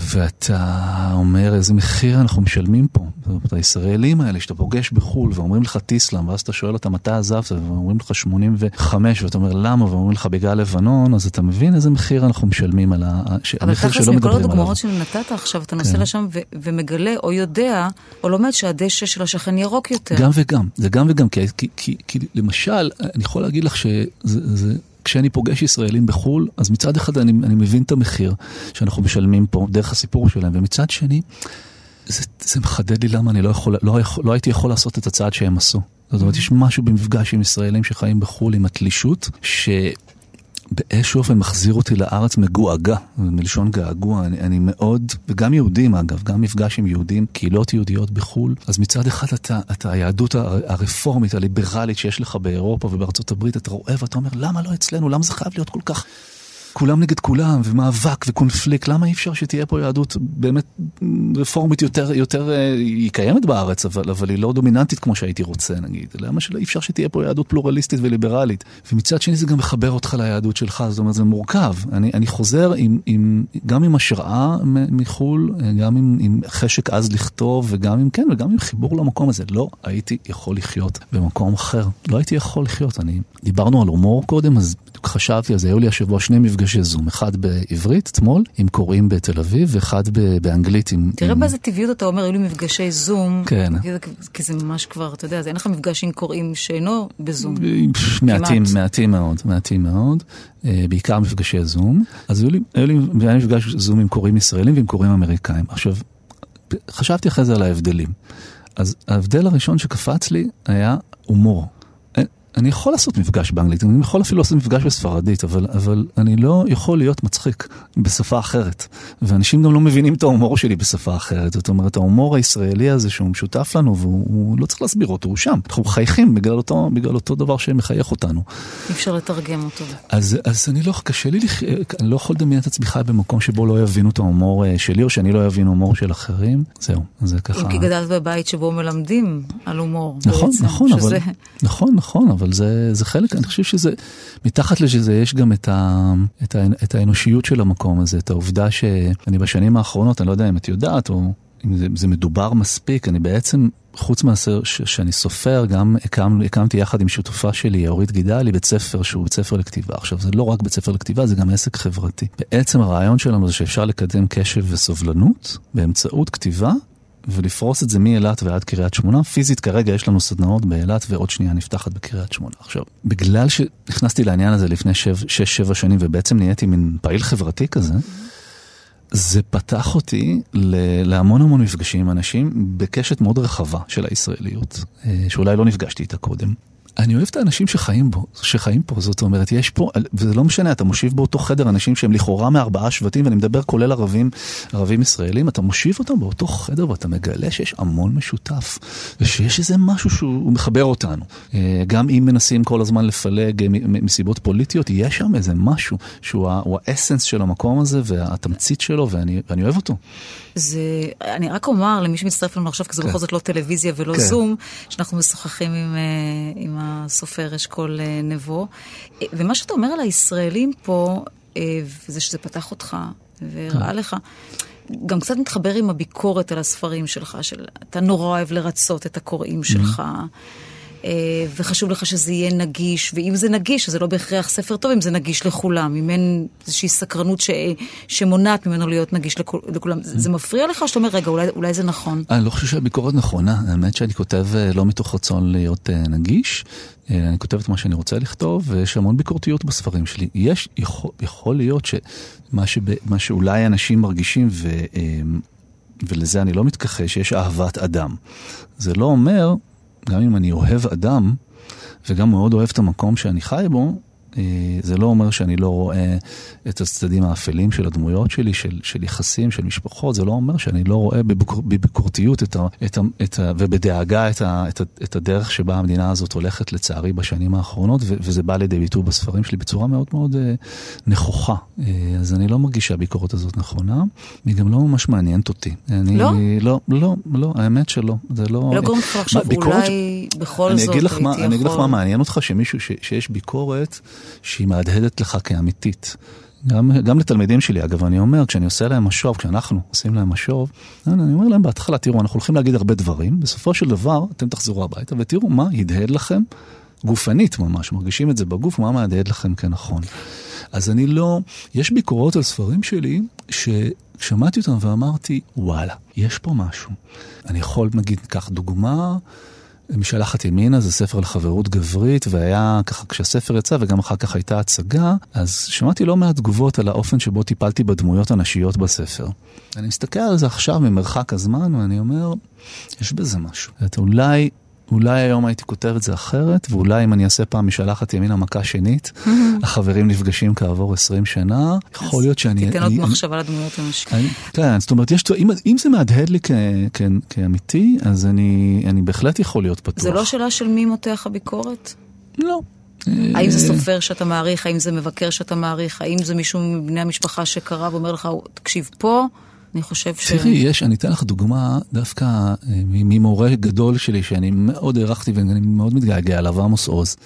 ואתה אומר איזה מחיר אנחנו משלמים פה. זאת אומרת, הישראלים האלה שאתה פוגש בחו"ל ואומרים לך טיסלאם, ואז אתה שואל אותם מתי עזבת, ואומרים לך 85, ואתה אומר למה, ואומרים לך בגלל לבנון, אז אתה מבין איזה מחיר אנחנו משלמים על ה... אבל תכלס שלא מכל. הדוגמאות שנתת עכשיו, אתה נוסע כן. לשם ו- ומגלה או יודע או לומד שהדשא של השכן ירוק יותר. גם וגם, זה גם וגם, כי, כי, כי, כי למשל, אני יכול להגיד לך שזה, זה, כשאני פוגש ישראלים בחו"ל, אז מצד אחד אני, אני מבין את המחיר שאנחנו משלמים פה דרך הסיפור שלהם, ומצד שני, זה, זה מחדד לי למה אני לא, יכול, לא, לא הייתי יכול לעשות את הצעד שהם עשו. זאת אומרת, יש משהו במפגש עם ישראלים שחיים בחו"ל עם התלישות, ש... באיזשהו אופן מחזיר אותי לארץ מגועגע, מלשון געגוע, אני, אני מאוד, וגם יהודים אגב, גם מפגש עם יהודים, קהילות יהודיות בחו"ל, אז מצד אחד אתה, אתה היהדות הר- הרפורמית, הליברלית שיש לך באירופה ובארצות הברית, אתה רואה ואתה אומר, למה לא אצלנו? למה זה חייב להיות כל כך... כולם נגד כולם, ומאבק וקונפליקט, למה אי אפשר שתהיה פה יהדות באמת רפורמית יותר, יותר, אה, היא קיימת בארץ, אבל, אבל היא לא דומיננטית כמו שהייתי רוצה נגיד, למה שלא אי אפשר שתהיה פה יהדות פלורליסטית וליברלית, ומצד שני זה גם מחבר אותך ליהדות שלך, זאת אומרת זה מורכב, אני, אני חוזר עם, עם, גם עם השראה מחו"ל, גם עם, עם חשק עז לכתוב, וגם עם, כן, וגם עם חיבור למקום הזה, לא הייתי יכול לחיות במקום אחר, לא הייתי יכול לחיות, אני, דיברנו על הומור קודם, אז חשבתי על זה, היו לי השבוע שני מפגשי זום, אחד בעברית אתמול, עם קוראים בתל אביב, ואחד באנגלית עם... תראה עם... באיזה טבעיות אתה אומר, היו לי מפגשי זום. כן. כי זה- זה ממש כבר, אתה יודע, אז אין לך מפגש עם קוראים שאינו בזום. מעטים. מעטים מאוד, מעטים מאוד, אה, בעיקר מפגשי זום. אז היו לי, היו לי, היה לי מפגש זום עם קוראים ישראלים ועם קוראים אמריקאים. עכשיו, חשבתי אחרי זה על ההבדלים. אז ההבדל הראשון שקפץ לי היה הומור. אני יכול לעשות מפגש באנגלית, אני יכול אפילו לעשות מפגש בספרדית, אבל, אבל אני לא יכול להיות מצחיק בשפה אחרת. ואנשים גם לא מבינים את ההומור שלי בשפה אחרת. זאת אומרת, ההומור הישראלי הזה שהוא משותף לנו, והוא הוא לא צריך להסביר אותו, הוא שם. אנחנו מחייכים בגלל אותו, בגלל אותו דבר שמחייך אותנו. אי אפשר לתרגם אותו. אז, אז אני לא, קשה לי, לח... אני לא יכול לדמיין את עצמי חי במקום שבו לא יבינו את ההומור אה, שלי, או שאני לא אבין הומור של אחרים. זהו, זה ככה. אם כי גדלת בבית שבו מלמדים על הומור. נכון, בעצם, נכון, אבל, שזה... נכון, נכון, אבל זה, זה חלק, אני חושב שזה, מתחת לזה יש גם את, ה, את, ה, את האנושיות של המקום הזה, את העובדה שאני בשנים האחרונות, אני לא יודע אם את יודעת, או אם זה, זה מדובר מספיק, אני בעצם, חוץ מהסר שאני סופר, גם הקמ, הקמתי יחד עם שותפה שלי, אורית גידלי, בית ספר שהוא בית ספר לכתיבה. עכשיו, זה לא רק בית ספר לכתיבה, זה גם עסק חברתי. בעצם הרעיון שלנו זה שאפשר לקדם קשב וסובלנות באמצעות כתיבה. ולפרוס את זה מאילת ועד קריית שמונה. פיזית כרגע יש לנו סדנאות באילת ועוד שנייה נפתחת בקריית שמונה. עכשיו, בגלל שנכנסתי לעניין הזה לפני 6-7 שנים ובעצם נהייתי מין פעיל חברתי כזה, זה פתח אותי להמון המון מפגשים עם אנשים בקשת מאוד רחבה של הישראליות, אה, שאולי לא נפגשתי איתה קודם. אני אוהב את האנשים שחיים בו, שחיים פה, זאת אומרת, יש פה, וזה לא משנה, אתה מושיב באותו חדר אנשים שהם לכאורה מארבעה שבטים, ואני מדבר כולל ערבים, ערבים ישראלים, אתה מושיב אותם באותו חדר ואתה מגלה שיש המון משותף, ושיש איזה משהו שהוא מחבר אותנו. אה, גם אם מנסים כל הזמן לפלג אה, מסיבות פוליטיות, יש שם איזה משהו שהוא האסנס של המקום הזה והתמצית שלו, ואני, ואני אוהב אותו. זה, אני רק אומר למי שמצטרף לנו עכשיו, כי זה כן. בכל זאת לא טלוויזיה ולא כן. זום, שאנחנו משוחחים עם, אה, עם הסופר אשכול אה, נבו. ומה שאתה אומר על הישראלים פה, אה, וזה שזה פתח אותך והראה כן. לך, גם קצת מתחבר עם הביקורת על הספרים שלך, של אתה נורא אוהב לרצות את הקוראים שלך. אה, וחשוב לך שזה יהיה נגיש, ואם זה נגיש, אז זה לא בהכרח ספר טוב אם זה נגיש לכולם, אם אין איזושהי סקרנות ש... שמונעת ממנו להיות נגיש לכול, לכולם. זה, זה מפריע לך, שאתה אומר, רגע, אולי, אולי זה נכון? אני לא חושב שהביקורת נכונה, האמת שאני כותב אה, לא מתוך רצון להיות אה, נגיש, אני כותב את מה שאני רוצה לכתוב, ויש המון ביקורתיות בספרים שלי. יש, יכול, יכול להיות שמה שבא, שאולי אנשים מרגישים, ו... ולזה אני לא מתכחש, יש אהבת אדם. זה לא אומר גם אם אני אוהב אדם, וגם מאוד אוהב את המקום שאני חי בו, זה לא אומר שאני לא רואה את הצדדים האפלים של הדמויות שלי, של, של יחסים, של משפחות, זה לא אומר שאני לא רואה בביקור, בביקורתיות את ה, את ה, את ה, ובדאגה את, ה, את, ה, את הדרך שבה המדינה הזאת הולכת לצערי בשנים האחרונות, ו, וזה בא לידי ביטוי בספרים שלי בצורה מאוד מאוד uh, נכוחה. Uh, אז אני לא מרגיש שהביקורת הזאת נכונה, היא גם לא ממש מעניינת אותי. אני, לא? לא, לא, לא, האמת שלא. זה לא... לא גורם לך עכשיו אולי בכל זאת הייתי יכול... אני אגיד לך מה מעניין אותך, שמישהו, ש, שיש ביקורת שהיא מהדהדת לך כאמיתית. גם, גם לתלמידים שלי, אגב, אני אומר, כשאני עושה להם משוב, כשאנחנו עושים להם משוב, אני אומר להם בהתחלה, תראו, אנחנו הולכים להגיד הרבה דברים, בסופו של דבר אתם תחזרו הביתה ותראו מה הדהד לכם, גופנית ממש, מרגישים את זה בגוף, מה מהדהד לכם כנכון. אז אני לא, יש ביקורות על ספרים שלי, ששמעתי אותם ואמרתי, וואלה, יש פה משהו. אני יכול, נגיד, קח דוגמה, משלחת ימינה זה ספר לחברות גברית, והיה ככה כשהספר יצא וגם אחר כך הייתה הצגה, אז שמעתי לא מעט תגובות על האופן שבו טיפלתי בדמויות הנשיות בספר. אני מסתכל על זה עכשיו ממרחק הזמן ואני אומר, יש בזה משהו. אולי אולי היום הייתי כותב את זה אחרת, ואולי אם אני אעשה פעם משלחת ימינה מכה שנית, החברים נפגשים כעבור 20 שנה, יכול להיות שאני... תיתן עוד מחשבה לדמויות המשקיעים. כן, זאת אומרת, אם זה מהדהד לי כאמיתי, אז אני בהחלט יכול להיות פתוח. זה לא שאלה של מי מותח הביקורת? לא. האם זה סופר שאתה מעריך, האם זה מבקר שאתה מעריך, האם זה מישהו מבני המשפחה שקרא ואומר לך, תקשיב פה, אני חושב ש... תראי, יש, אני אתן לך דוגמה דווקא אה, ממורה גדול שלי, שאני מאוד הערכתי ואני מאוד מתגעגע אליו, עמוס עוז.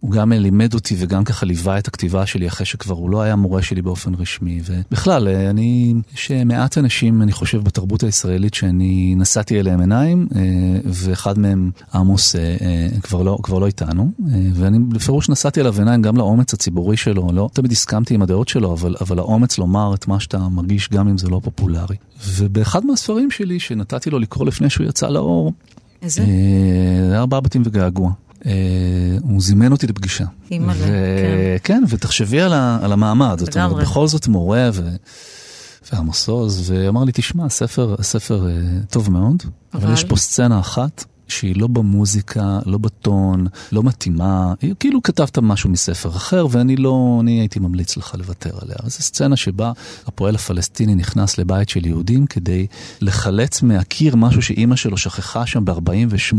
הוא גם לימד אותי וגם ככה ליווה את הכתיבה שלי אחרי שכבר הוא לא היה מורה שלי באופן רשמי. ובכלל, אה, אני, יש מעט אנשים, אני חושב, בתרבות הישראלית שאני נשאתי אליהם עיניים, אה, ואחד מהם, עמוס, אה, כבר לא, כבר לא איתנו, ואני בפירוש נשאתי אליו עיניים גם לאומץ הציבורי שלו, לא תמיד הסכמתי עם הדעות שלו, אבל, אבל האומץ לומר את מה שאתה מרגיש גם אם זה לא פופולרי. ובאחד מהספרים שלי, שנתתי לו לקרוא לפני שהוא יצא לאור, איזה? זה ארבעה בתים וגעגוע. אה, הוא זימן אותי לפגישה. אימא'לה, כן. כן, ותחשבי על, ה, על המעמד. זאת אומרת, בכל זאת מורה ו... ועמוס עוז, ואמר לי, תשמע, הספר, הספר אה, טוב מאוד, אבל... אבל יש פה סצנה אחת שהיא לא במוזיקה, לא בטון, לא מתאימה, כאילו כתבת משהו מספר אחר, ואני לא, אני הייתי ממליץ לך לוותר עליה. זו סצנה שבה הפועל הפלסטיני נכנס לבית של יהודים כדי לחלץ מהקיר משהו שאימא שלו שכחה שם ב-48,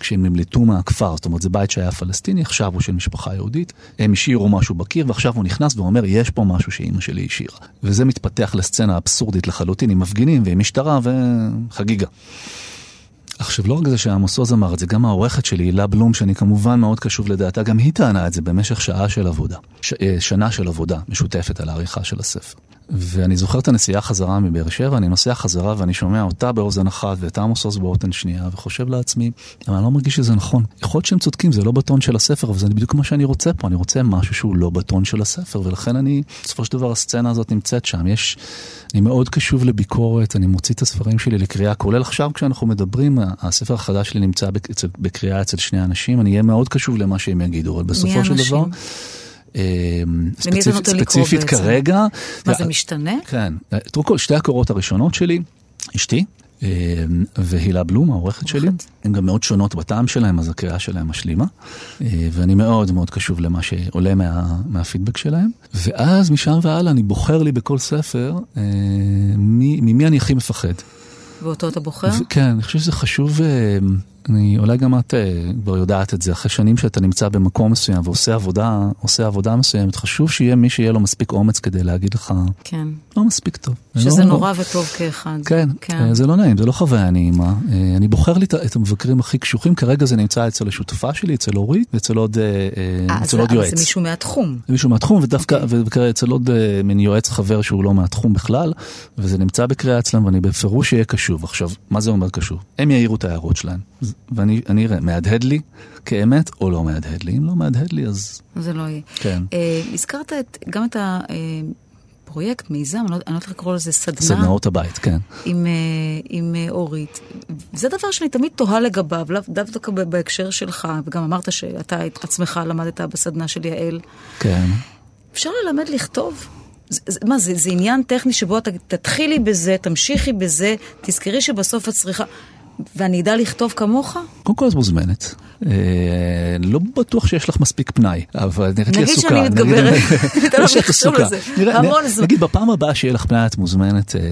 כשהם נמלטו מהכפר. זאת אומרת, זה בית שהיה פלסטיני, עכשיו הוא של משפחה יהודית, הם השאירו משהו בקיר, ועכשיו הוא נכנס ואומר, יש פה משהו שאימא שלי השאירה. וזה מתפתח לסצנה אבסורדית לחלוטין, עם מפגינים ועם משטרה וחגיגה. עכשיו, לא רק זה שעמוס עוז אמר את זה, גם העורכת שלי, הילה בלום, שאני כמובן מאוד קשוב לדעתה, גם היא טענה את זה במשך שעה של עבודה, ש, אה, שנה של עבודה משותפת על העריכה של הספר. ואני זוכר את הנסיעה חזרה מבאר שבע, אני נוסע חזרה ואני שומע אותה באוזן אחת ואת עמוס עוז באוזן שנייה, וחושב לעצמי, אבל אני לא מרגיש שזה נכון. יכול להיות שהם צודקים, זה לא בטון של הספר, אבל זה בדיוק מה שאני רוצה פה, אני רוצה משהו שהוא לא בטון של הספר, ולכן אני, בסופו של דבר הסצנה הזאת נמצאת שם. יש, אני מאוד קשוב לביקורת, אני מוציא את הספרים שלי לקריאה, כולל עכשיו כשאנחנו מדברים, הספר החדש שלי נמצא בקריאה אצל שני אנשים, אני אהיה מאוד קשוב למה שהם יגידו, אבל בסופו של דבר... ספציפית, ספציפית כרגע. מה זה משתנה? כן, תראו כל שתי הקורות הראשונות שלי, אשתי והילה בלום, העורכת שלי, הן גם מאוד שונות בטעם שלהם, אז הקריאה שלהם משלימה. ואני מאוד מאוד קשוב למה שעולה מה, מהפידבק שלהם. ואז משם והלאה אני בוחר לי בכל ספר ממי אני הכי מפחד. ואותו אתה בוחר? כן, אני חושב שזה חשוב. אני, אולי גם את כבר יודעת את זה, אחרי שנים שאתה נמצא במקום מסוים ועושה עבודה, עושה עבודה מסוימת, חשוב שיהיה מי שיהיה לו מספיק אומץ כדי להגיד לך, כן. לא מספיק טוב. שזה לא, נורא וטוב כאחד. כן, כן, זה לא נעים, זה לא חוויה נעימה. אני בוחר לי את המבקרים הכי קשוחים, כרגע זה נמצא אצל השותפה שלי, אצל אורית, ואצל עוד, 아, אצל עוד יועץ. זה מישהו מהתחום. זה מישהו מהתחום, ודווקא, וכרגע אצל עוד מין יועץ חבר שהוא לא מהתחום בכלל, וזה נמצא בקריאה אצלם, ואני בפירוש אהיה קשוב. עכשיו, מה זה אומר קשוב? הם יעירו את ההערות שלהם, ואני אראה, מהדהד לי כאמת או לא מהדהד לי? אם לא מהדהד לי, אז... זה לא יהיה. כן. Uh, הזכרת את, גם את הפרויקט, מיזם, אני לא יודעת לקרוא לזה סדנה. סדנאות הבית, כן. עם, uh, עם uh, אורית. זה דבר שאני תמיד תוהה לגביו, דווקא בהקשר שלך, וגם אמרת שאתה עצמך למדת בסדנה של יעל. כן. אפשר ללמד לכתוב? זה, מה, זה, זה עניין טכני שבו אתה תתחילי בזה, תמשיכי בזה, תזכרי שבסוף את צריכה... ואני אדע לכתוב כמוך? קודם כל את מוזמנת. אה, לא בטוח שיש לך מספיק פנאי, אבל נראית לי עסוקה. נגיד שאני מתגברת, ניתן לך לחשוב על זה, המון זמן. נגיד בפעם הבאה שיהיה לך פנאי את מוזמנת אה, אה,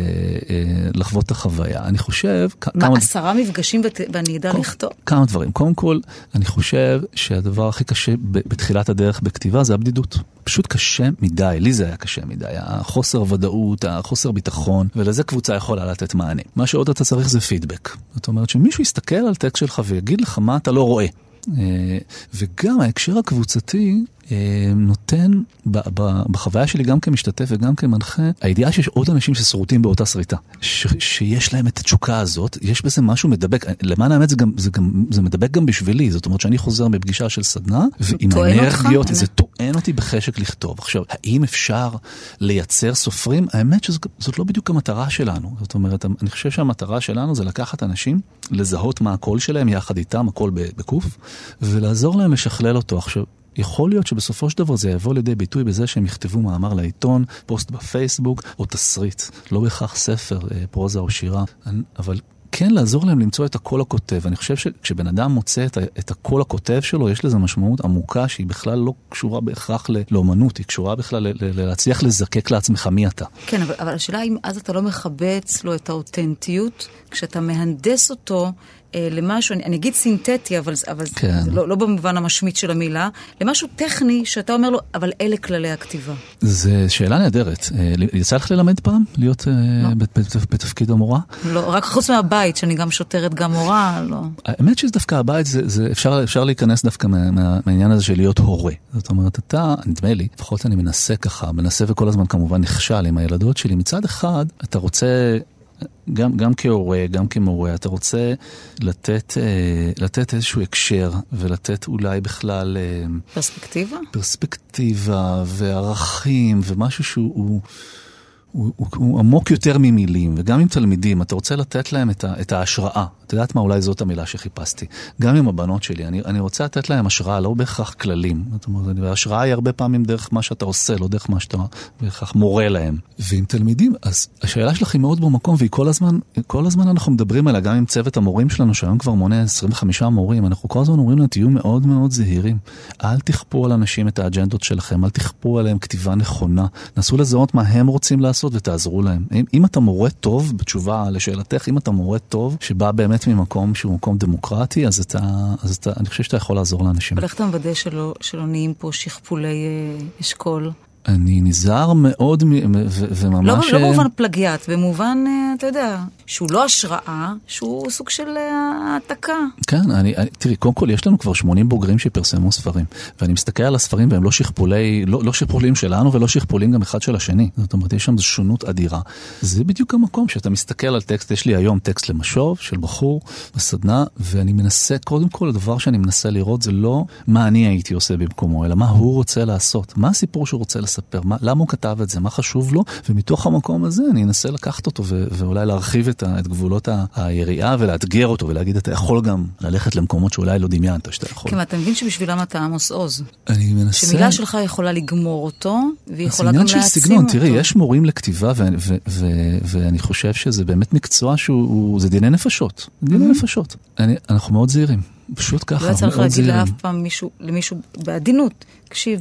לחוות את החוויה. אני חושב... מה, עשרה מפגשים ואני אדע לכתוב? כמה דברים. קודם כל, אני חושב שהדבר הכי קשה בתחילת הדרך בכתיבה זה הבדידות. פשוט קשה מדי, לי זה היה קשה מדי, החוסר ודאות, החוסר ביטחון, ולזה קבוצה יכולה לתת מענה. מה שעוד אתה צריך זה פידבק. זאת אומרת שמישהו יסתכל על טקסט שלך ויגיד לך מה אתה לא רואה. וגם ההקשר הקבוצתי נותן בחוויה שלי גם כמשתתף וגם כמנחה, הידיעה שיש עוד אנשים ששרוטים באותה שריטה, שיש להם את התשוקה הזאת, יש בזה משהו מדבק, למען האמת זה, גם, זה, גם, זה מדבק גם בשבילי, זאת אומרת שאני חוזר מפגישה של סדנה, ועם האנרגיות, זה טוען אותי בחשק לכתוב. עכשיו, האם אפשר לייצר סופרים? האמת שזאת לא בדיוק המטרה שלנו, זאת אומרת, אני חושב שהמטרה שלנו זה לקחת אנשים, לזהות מה הקול שלהם יחד איתם, הקול בקו"ף, ולעזור להם לשכלל אותו. עכשיו, יכול להיות שבסופו של דבר זה יבוא לידי ביטוי בזה שהם יכתבו מאמר לעיתון, פוסט בפייסבוק או תסריט. לא בהכרח ספר, פרוזה או שירה, אבל כן לעזור להם למצוא את הקול הכותב. אני חושב שכשבן אדם מוצא את, הקול הכותב שלו, יש לזה משמעות עמוקה שהיא בכלל לא קשורה בהכרח לאומנות, היא קשורה בכלל להצליח לזקק לעצמך מי אתה. כן, אבל, אבל השאלה אם אז אתה לא מחבץ לו את האותנטיות, כשאתה מהנדס אותו למשהו, אני, אני אגיד סינתטי, אבל, אבל כן. זה לא, לא במובן המשמיט של המילה, למשהו טכני שאתה אומר לו, אבל אלה כללי הכתיבה. זו שאלה נהדרת. יצא לך ללמד פעם? להיות לא. בתפקיד המורה? לא, רק חוץ מהבית, שאני גם שוטרת, גם מורה, לא. האמת שזה דווקא הבית, זה, זה אפשר, אפשר להיכנס דווקא מה, מה, מהעניין הזה של להיות הורה. זאת אומרת, אתה, נדמה לי, לפחות אני מנסה ככה, מנסה וכל הזמן כמובן נכשל עם הילדות שלי. מצד אחד, אתה רוצה... גם, גם כהורה, גם כמורה, אתה רוצה לתת, לתת איזשהו הקשר ולתת אולי בכלל... פרספקטיבה? פרספקטיבה וערכים ומשהו שהוא... הוא, הוא, הוא, עמוק יותר ממילים, וגם עם תלמידים, אתה רוצה לתת להם את, ה, את ההשראה. את יודעת מה, אולי זאת המילה שחיפשתי. גם עם הבנות שלי, אני, אני רוצה לתת להם השראה, לא בהכרח כללים. זאת אומרת, ההשראה היא הרבה פעמים דרך מה שאתה עושה, לא דרך מה שאתה בהכרח מורה להם. ועם תלמידים, אז השאלה שלך היא מאוד במקום, והיא כל הזמן, כל הזמן אנחנו מדברים עליה, גם עם צוות המורים שלנו, שהיום כבר מונה 25 מורים, אנחנו כל הזמן אומרים להם, תהיו מאוד מאוד זהירים. אל תכפו על אנשים את האג'נדות שלכם, אל תכפו עליהם כתיבה נכונה. נסו לזהות מה הם רוצים לעשות ותעזרו להם. אם, אם אתה מורה טוב, בתשובה לשאלתך, אם אתה מורה טוב, שבא באמת ממקום שהוא מקום דמוקרטי, אז אתה, אז אתה, אני חושב שאתה יכול לעזור לאנשים. אבל איך אתה מוודא שלא, שלא נהיים פה שכפולי אה, אשכול? אני נזהר מאוד מ- ו- וממש... לא, לא אה, במובן פלגיאט, במובן, אה, אתה יודע, שהוא לא השראה, שהוא סוג של אה, העתקה. כן, אני, אני, תראי, קודם כל יש לנו כבר 80 בוגרים שפרסמו ספרים, ואני מסתכל על הספרים והם לא שכפולי, לא, לא שכפולים שלנו ולא שכפולים גם אחד של השני. זאת אומרת, יש שם שונות אדירה. זה בדיוק המקום שאתה מסתכל על טקסט, יש לי היום טקסט למשוב של בחור בסדנה, ואני מנסה, קודם כל הדבר שאני מנסה לראות זה לא מה אני הייתי עושה במקומו, אלא מה הוא רוצה לעשות, מה הסיפור שהוא רוצה לספר, מה, למה הוא כתב את זה, מה חשוב לו, ומתוך המקום הזה אני אנסה לקחת אותו ו- ואולי להרחיב את, ה- את גבולות ה- היריעה ולאתגר אותו ולהגיד, אתה יכול גם ללכת למקומות שאולי לא דמיינת שאתה יכול. כן, ואתה מבין שבשבילם אתה עמוס עוז. אני מנסה... שמילה שלך יכולה לגמור אותו, והיא יכולה עניין גם של להעצים סגנון, אותו. תראי, יש מורים לכתיבה, ו- ו- ו- ואני חושב שזה באמת מקצוע שהוא, הוא- זה דיני נפשות. דיני נפשות. אני, אנחנו מאוד זהירים, פשוט ככה, לא היה צריך מאוד להגיד זהירים. לאף פעם מישהו, למישהו בעדינות, תקשיב,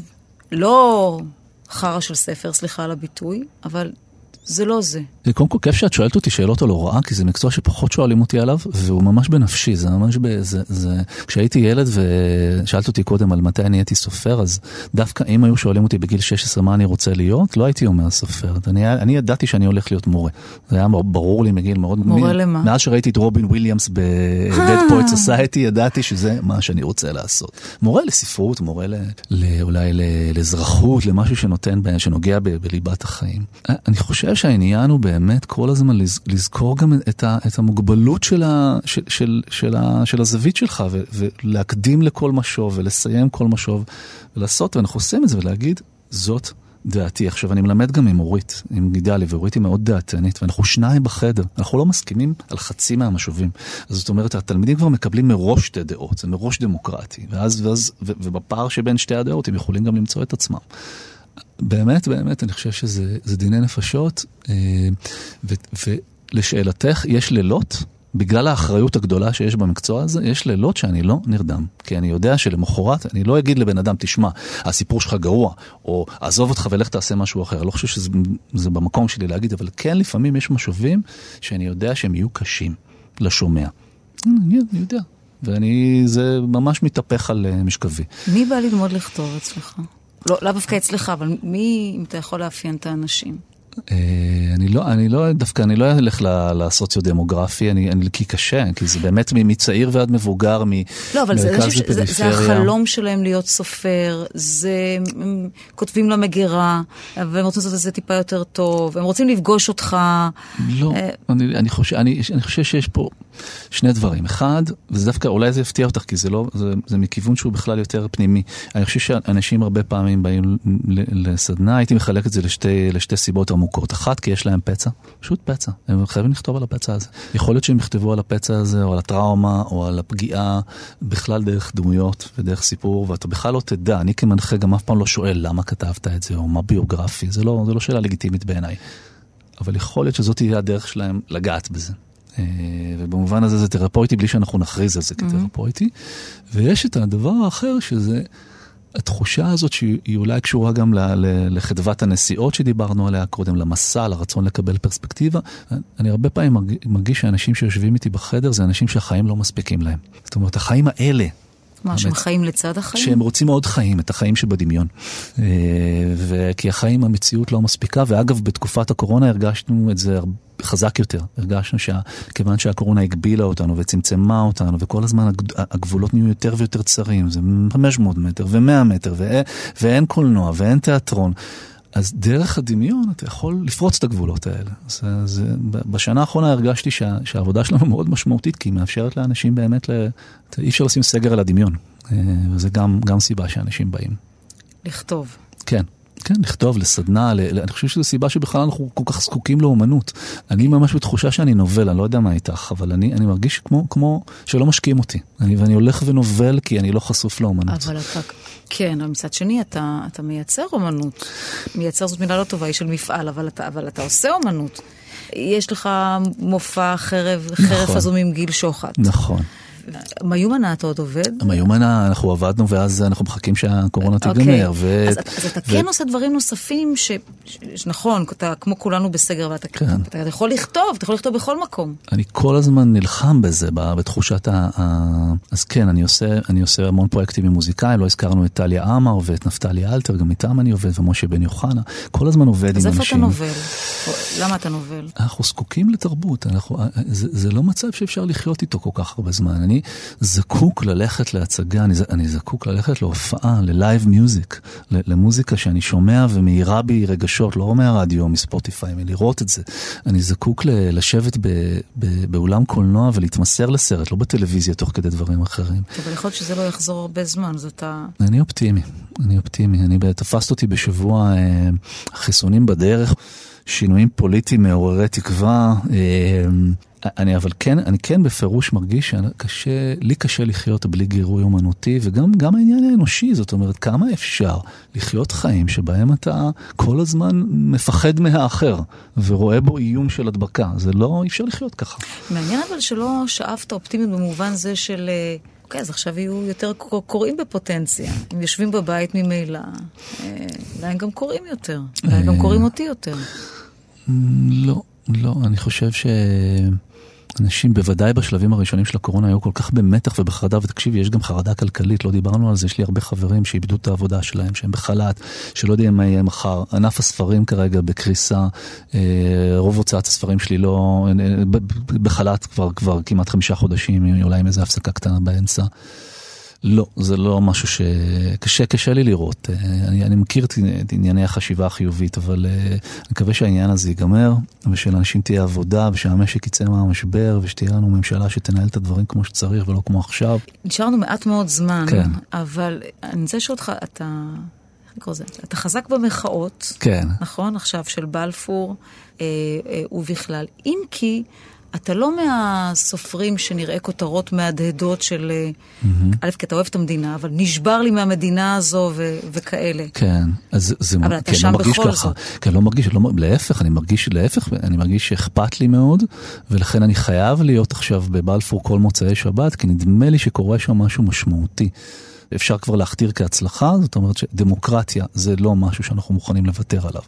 לא חרא של ספר, סליחה על הביטוי, אבל זה לא זה. קודם כל כיף שאת שואלת אותי שאלות על הוראה, כי זה מקצוע שפחות שואלים אותי עליו, והוא ממש בנפשי, זה ממש ב... זה, זה... כשהייתי ילד ושאלת אותי קודם על מתי נהייתי סופר, אז דווקא אם היו שואלים אותי בגיל 16 מה אני רוצה להיות, לא הייתי אומר סופר. אני, אני ידעתי שאני הולך להיות מורה. זה היה ברור לי מגיל מאוד... מורה מ... למה? מאז שראיתי את רובין וויליאמס ב-Dead Poet Society, ידעתי שזה מה שאני רוצה לעשות. מורה לספרות, מורה ל... ל... אולי. לאזרחות, למשהו שנותן, ב... שנוגע ב... בליבת החיים. אני חושב שהעניין הוא באמת כל הזמן לז... לזכור גם את, ה... את המוגבלות של, ה... של... של... של, ה... של הזווית שלך, ו... ולהקדים לכל משוב, ולסיים כל משוב, ולעשות, ואנחנו עושים את זה, ולהגיד, זאת דעתי. עכשיו, אני מלמד גם עם אורית, עם גידלי, ואורית היא מאוד דעתנית, ואנחנו שניים בחדר. אנחנו לא מסכימים על חצי מהמשובים. אז זאת אומרת, התלמידים כבר מקבלים מראש שתי דעות, זה מראש דמוקרטי. ואז, ואז, ו, ובפער שבין שתי הדעות הם יכולים גם למצוא את עצמם. באמת, באמת, אני חושב שזה דיני נפשות. אה, ו, ולשאלתך, יש לילות בגלל האחריות הגדולה שיש במקצוע הזה, יש לילות שאני לא נרדם. כי אני יודע שלמחרת אני לא אגיד לבן אדם, תשמע, הסיפור שלך גרוע, או עזוב אותך ולך תעשה משהו אחר. לא חושב שזה במקום שלי להגיד, אבל כן, לפעמים יש משובים שאני יודע שהם יהיו קשים לשומע. אני, אני יודע. ואני, זה ממש מתהפך על uh, משכבי. מי בא ללמוד לכתוב אצלך? לא, לאו דווקא אצלך, אבל מי, אם אתה יכול לאפיין את האנשים? אני לא, אני לא, דווקא אני לא אלך לסוציו-דמוגרפי, אני, אני, כי קשה, כי זה באמת מצעיר ועד מבוגר, לא, אבל זה, ממרכז זה, זה. החלום שלהם להיות סופר, זה, הם כותבים למגירה, והם רוצים לעשות את זה טיפה יותר טוב, הם רוצים לפגוש אותך. לא, אה, אני, אני, חושב, אני, אני חושב שיש פה שני דברים. אחד, וזה דווקא, אולי זה יפתיע אותך, כי זה לא, זה, זה מכיוון שהוא בכלל יותר פנימי. אני חושב שאנשים הרבה פעמים באים לסדנה, הייתי מחלק את זה לשתי, לשתי סיבות עמוקות. אחת, כי יש להם פצע, פשוט פצע. הם חייבים לכתוב על הפצע הזה. יכול להיות שהם יכתבו על הפצע הזה, או על הטראומה, או על הפגיעה, בכלל דרך דמויות ודרך סיפור, ואתה בכלל לא תדע. אני כמנחה גם אף פעם לא שואל למה כתבת את זה, או מה ביוגרפי. זה לא, זה לא שאלה לגיטימית בעיניי. אבל יכול להיות שזאת תהיה הדרך שלהם לגעת בזה. אה, ובמובן הזה זה תרפויטי בלי שאנחנו נכריז על זה כתרפויטי. ויש את הדבר האחר שזה התחושה הזאת שהיא אולי קשורה גם לחדוות הנסיעות שדיברנו עליה קודם, למסע, לרצון לקבל פרספקטיבה. אני הרבה פעמים מרג- מרגיש שאנשים שיושבים איתי בחדר זה אנשים שהחיים לא מספיקים להם. זאת אומרת, החיים האלה, מה, שהם. חיים לצד החיים? שהם רוצים עוד חיים, את החיים שבדמיון. אה, וכי החיים, המציאות לא מספיקה, ואגב, בתקופת הקורונה הרגשנו את זה הרבה- חזק יותר. הרגשנו שכיוון שהקורונה הגבילה אותנו וצמצמה אותנו, וכל הזמן הג- הגבולות נהיו יותר ויותר צרים, זה 500 מטר ו-100 מטר, ואין, ואין קולנוע ואין תיאטרון. אז דרך הדמיון אתה יכול לפרוץ את הגבולות האלה. זה, ב- בשנה האחרונה הרגשתי שה, שהעבודה שלנו מאוד משמעותית, כי היא מאפשרת לאנשים באמת, ל, אי אפשר לשים סגר על הדמיון. אה, וזה גם, גם סיבה שאנשים באים. לכתוב. כן. כן, לכתוב, לסדנה, ל... אני חושב שזו סיבה שבכלל אנחנו כל כך זקוקים לאומנות. אני ממש בתחושה שאני נובל, אני לא יודע מה איתך, אבל אני, אני מרגיש כמו, כמו שלא משקיעים אותי. אני, ואני הולך ונובל כי אני לא חשוף לאומנות. אבל אתה, כן, אבל מצד שני, אתה, אתה מייצר אומנות. מייצר זאת מילה לא טובה, היא של מפעל, אבל אתה, אבל אתה עושה אומנות. יש לך מופע חרב, חרף נכון. הזום עם גיל שוחט. נכון. מיומנה אתה עוד עובד? מיומנה, אנחנו עבדנו ואז אנחנו מחכים שהקורונה אוקיי. תיגמר. ו- אז, אז אתה כן עושה דברים נוספים ש... ש... נכון, אתה כמו כולנו בסגר, ואתה כן. אתה יכול לכתוב, אתה יכול לכתוב בכל מקום. אני כל הזמן נלחם בזה, ב- בתחושת ה... אז כן, אני עושה, אני עושה המון פרויקטים עם מוזיקאים, לא הזכרנו את טליה עמר ואת נפתלי אלתר, גם איתם אני עובד, ומשה בן יוחנה, כל הזמן עובד אז עם איפה אנשים. אתה נובל? למה אתה נובל? אנחנו זקוקים לתרבות, אנחנו, זה, זה לא מצב שאפשר לחיות איתו כל כך הרבה זמן. אני זקוק ללכת להצגה, אני, אני זקוק ללכת להופעה, ללייב מיוזיק, למוזיקה שאני שומע ומאירה בי רגשות, לא מהרדיו, מספוטיפיי, מלראות את זה. אני זקוק ל, לשבת ב, ב, באולם קולנוע ולהתמסר לסרט, לא בטלוויזיה תוך כדי דברים אחרים. אבל יכול להיות שזה לא יחזור הרבה זמן, אז אתה... אני אופטימי, אני אופטימי. אני, תפסת אותי בשבוע אה, חיסונים בדרך, שינויים פוליטיים מעוררי תקווה. אה, אני אבל כן, אני כן בפירוש מרגיש שקשה, לי קשה לחיות בלי גירוי אומנותי, וגם גם העניין האנושי, זאת אומרת, כמה אפשר לחיות חיים שבהם אתה כל הזמן מפחד מהאחר, ורואה בו איום של הדבקה. זה לא, אי אפשר לחיות ככה. מעניין אבל שלא שאפת אופטימיות במובן זה של... אה, אוקיי, אז עכשיו יהיו יותר קור- קוראים בפוטנציה. הם יושבים בבית ממילא, אה, אולי הם גם קוראים יותר. אולי הם גם קוראים אותי יותר. לא, לא, אני חושב שאנשים, בוודאי בשלבים הראשונים של הקורונה, היו כל כך במתח ובחרדה, ותקשיבי, יש גם חרדה כלכלית, לא דיברנו על זה, יש לי הרבה חברים שאיבדו את העבודה שלהם, שהם בחל"ת, שלא יודעים מה יהיה מחר. ענף הספרים כרגע בקריסה, אה, רוב הוצאת הספרים שלי לא, אה, ב- בחל"ת כבר, כבר כמעט חמישה חודשים, אולי עם איזו הפסקה קטנה באמצע. לא, זה לא משהו שקשה, קשה לי לראות. אה, אני, אני מכיר את ענייני החשיבה החיובית, אבל אה, אני מקווה שהעניין הזה ייגמר, ושלאנשים תהיה עבודה, ושהמשק יצא מהמשבר, ושתהיה לנו ממשלה שתנהל את הדברים כמו שצריך ולא כמו עכשיו. נשארנו מעט מאוד זמן, כן. אבל אני רוצה לשאול אותך, אתה... איך לקרוא לזה? אתה חזק במחאות, כן. נכון? עכשיו של בלפור אה, אה, ובכלל. אם כי אתה לא מהסופרים שנראה כותרות מהדהדות של... אה, א', כי אתה אוהב את המדינה, אבל נשבר לי מהמדינה הזו ו- וכאלה. כן, אז זה אבל אתה כן, שם לא מרגיש בכל ככה. זאת. כן, לא מרגיש, לא, להפך, אני מרגיש, להפך, אני מרגיש שאכפת לי מאוד, ולכן אני חייב להיות עכשיו בבלפור כל מוצאי שבת, כי נדמה לי שקורה שם משהו משמעותי. אפשר כבר להכתיר כהצלחה, זאת אומרת שדמוקרטיה זה לא משהו שאנחנו מוכנים לוותר עליו.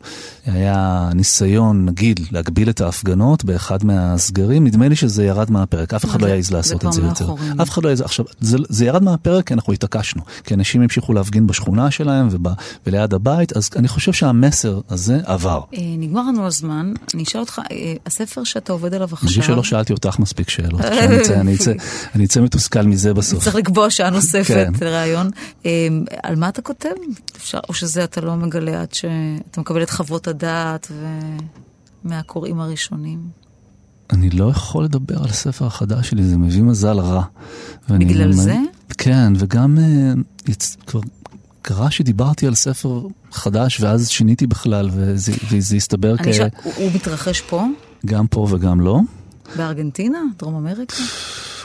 היה ניסיון, נגיד, להגביל את ההפגנות באחד מהסגרים, נדמה לי שזה ירד מהפרק, אף אחד לא יעז לעשות את זה יותר. אף אחד לא יעז, עכשיו, זה, זה ירד מהפרק כי אנחנו התעקשנו, כי אנשים המשיכו להפגין בשכונה שלהם וב, וליד הבית, אז אני חושב שהמסר הזה עבר. אה, נגמר לנו הזמן, אני אשאל אותך, אה, הספר שאתה עובד עליו אני עכשיו... חושב שלא שאלתי אותך מספיק שאלות, אני אצא- אני מתוסכל מזה בסוף. צריך לקבוע שעה נוספת כן. לראיון. אה, על מה אתה כותב? אפשר, או שזה אתה לא מגלה עד שאתה מקבל את חוות הדעת ו... מהקוראים הראשונים? אני לא יכול לדבר על הספר החדש שלי, זה מביא מזל רע. בגלל גם- זה? כן, וגם אה. כבר קרה שדיברתי על ספר חדש ואז שיניתי בכלל, וזה, וזה הסתבר כ... הוא הוא מתרחש פה? גם פה וגם לא. בארגנטינה? דרום אמריקה?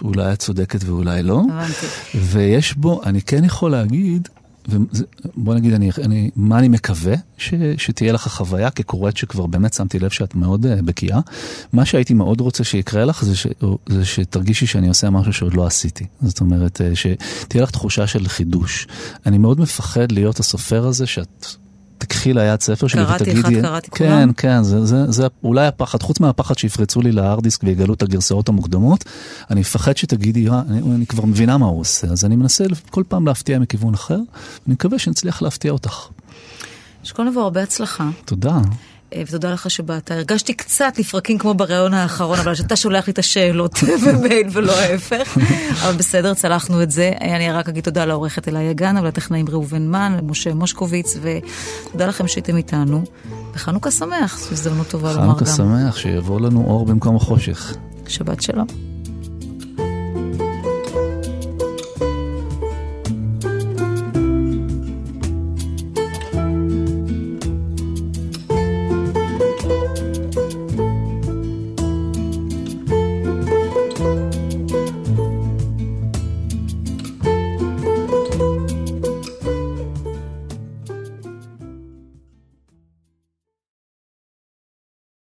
אולי את צודקת ואולי לא. הבנתי. ויש בו, אני כן יכול להגיד, בוא נגיד, אני, אני, מה אני מקווה ש, שתהיה לך חוויה כקוראת שכבר באמת שמתי לב שאת מאוד uh, בקיאה. מה שהייתי מאוד רוצה שיקרה לך זה, ש, זה שתרגישי שאני עושה משהו שעוד לא עשיתי. זאת אומרת, uh, שתהיה לך תחושה של חידוש. אני מאוד מפחד להיות הסופר הזה שאת... תקחי ליד ספר שלי קראתי ותגידי... אחד, קראתי כן, כולם. כן, זה, זה, זה אולי הפחד, חוץ מהפחד שיפרצו לי להארד דיסק ויגלו את הגרסאות המוקדמות, אני מפחד שתגידי, "אה, אני, אני כבר מבינה מה הוא עושה, אז אני מנסה כל פעם להפתיע מכיוון אחר, אני מקווה שנצליח להפתיע אותך. שכל נבוא הרבה הצלחה. תודה. אה, ותודה לך שבאת. הרגשתי קצת לפרקים כמו בריאיון האחרון, אבל שאתה שולח לי את השאלות במייל ולא ההפך. אבל בסדר, צלחנו את זה. אה, אני רק אגיד תודה לעורכת אליי הגנה ולטכנאים ראובן מן, למשה מושקוביץ, ותודה לכם שהייתם איתנו. וחנוכה שמח, זו הזדמנות טובה לומר חנוכה גם. שמח, שיבוא לנו אור במקום החושך. שבת שלום.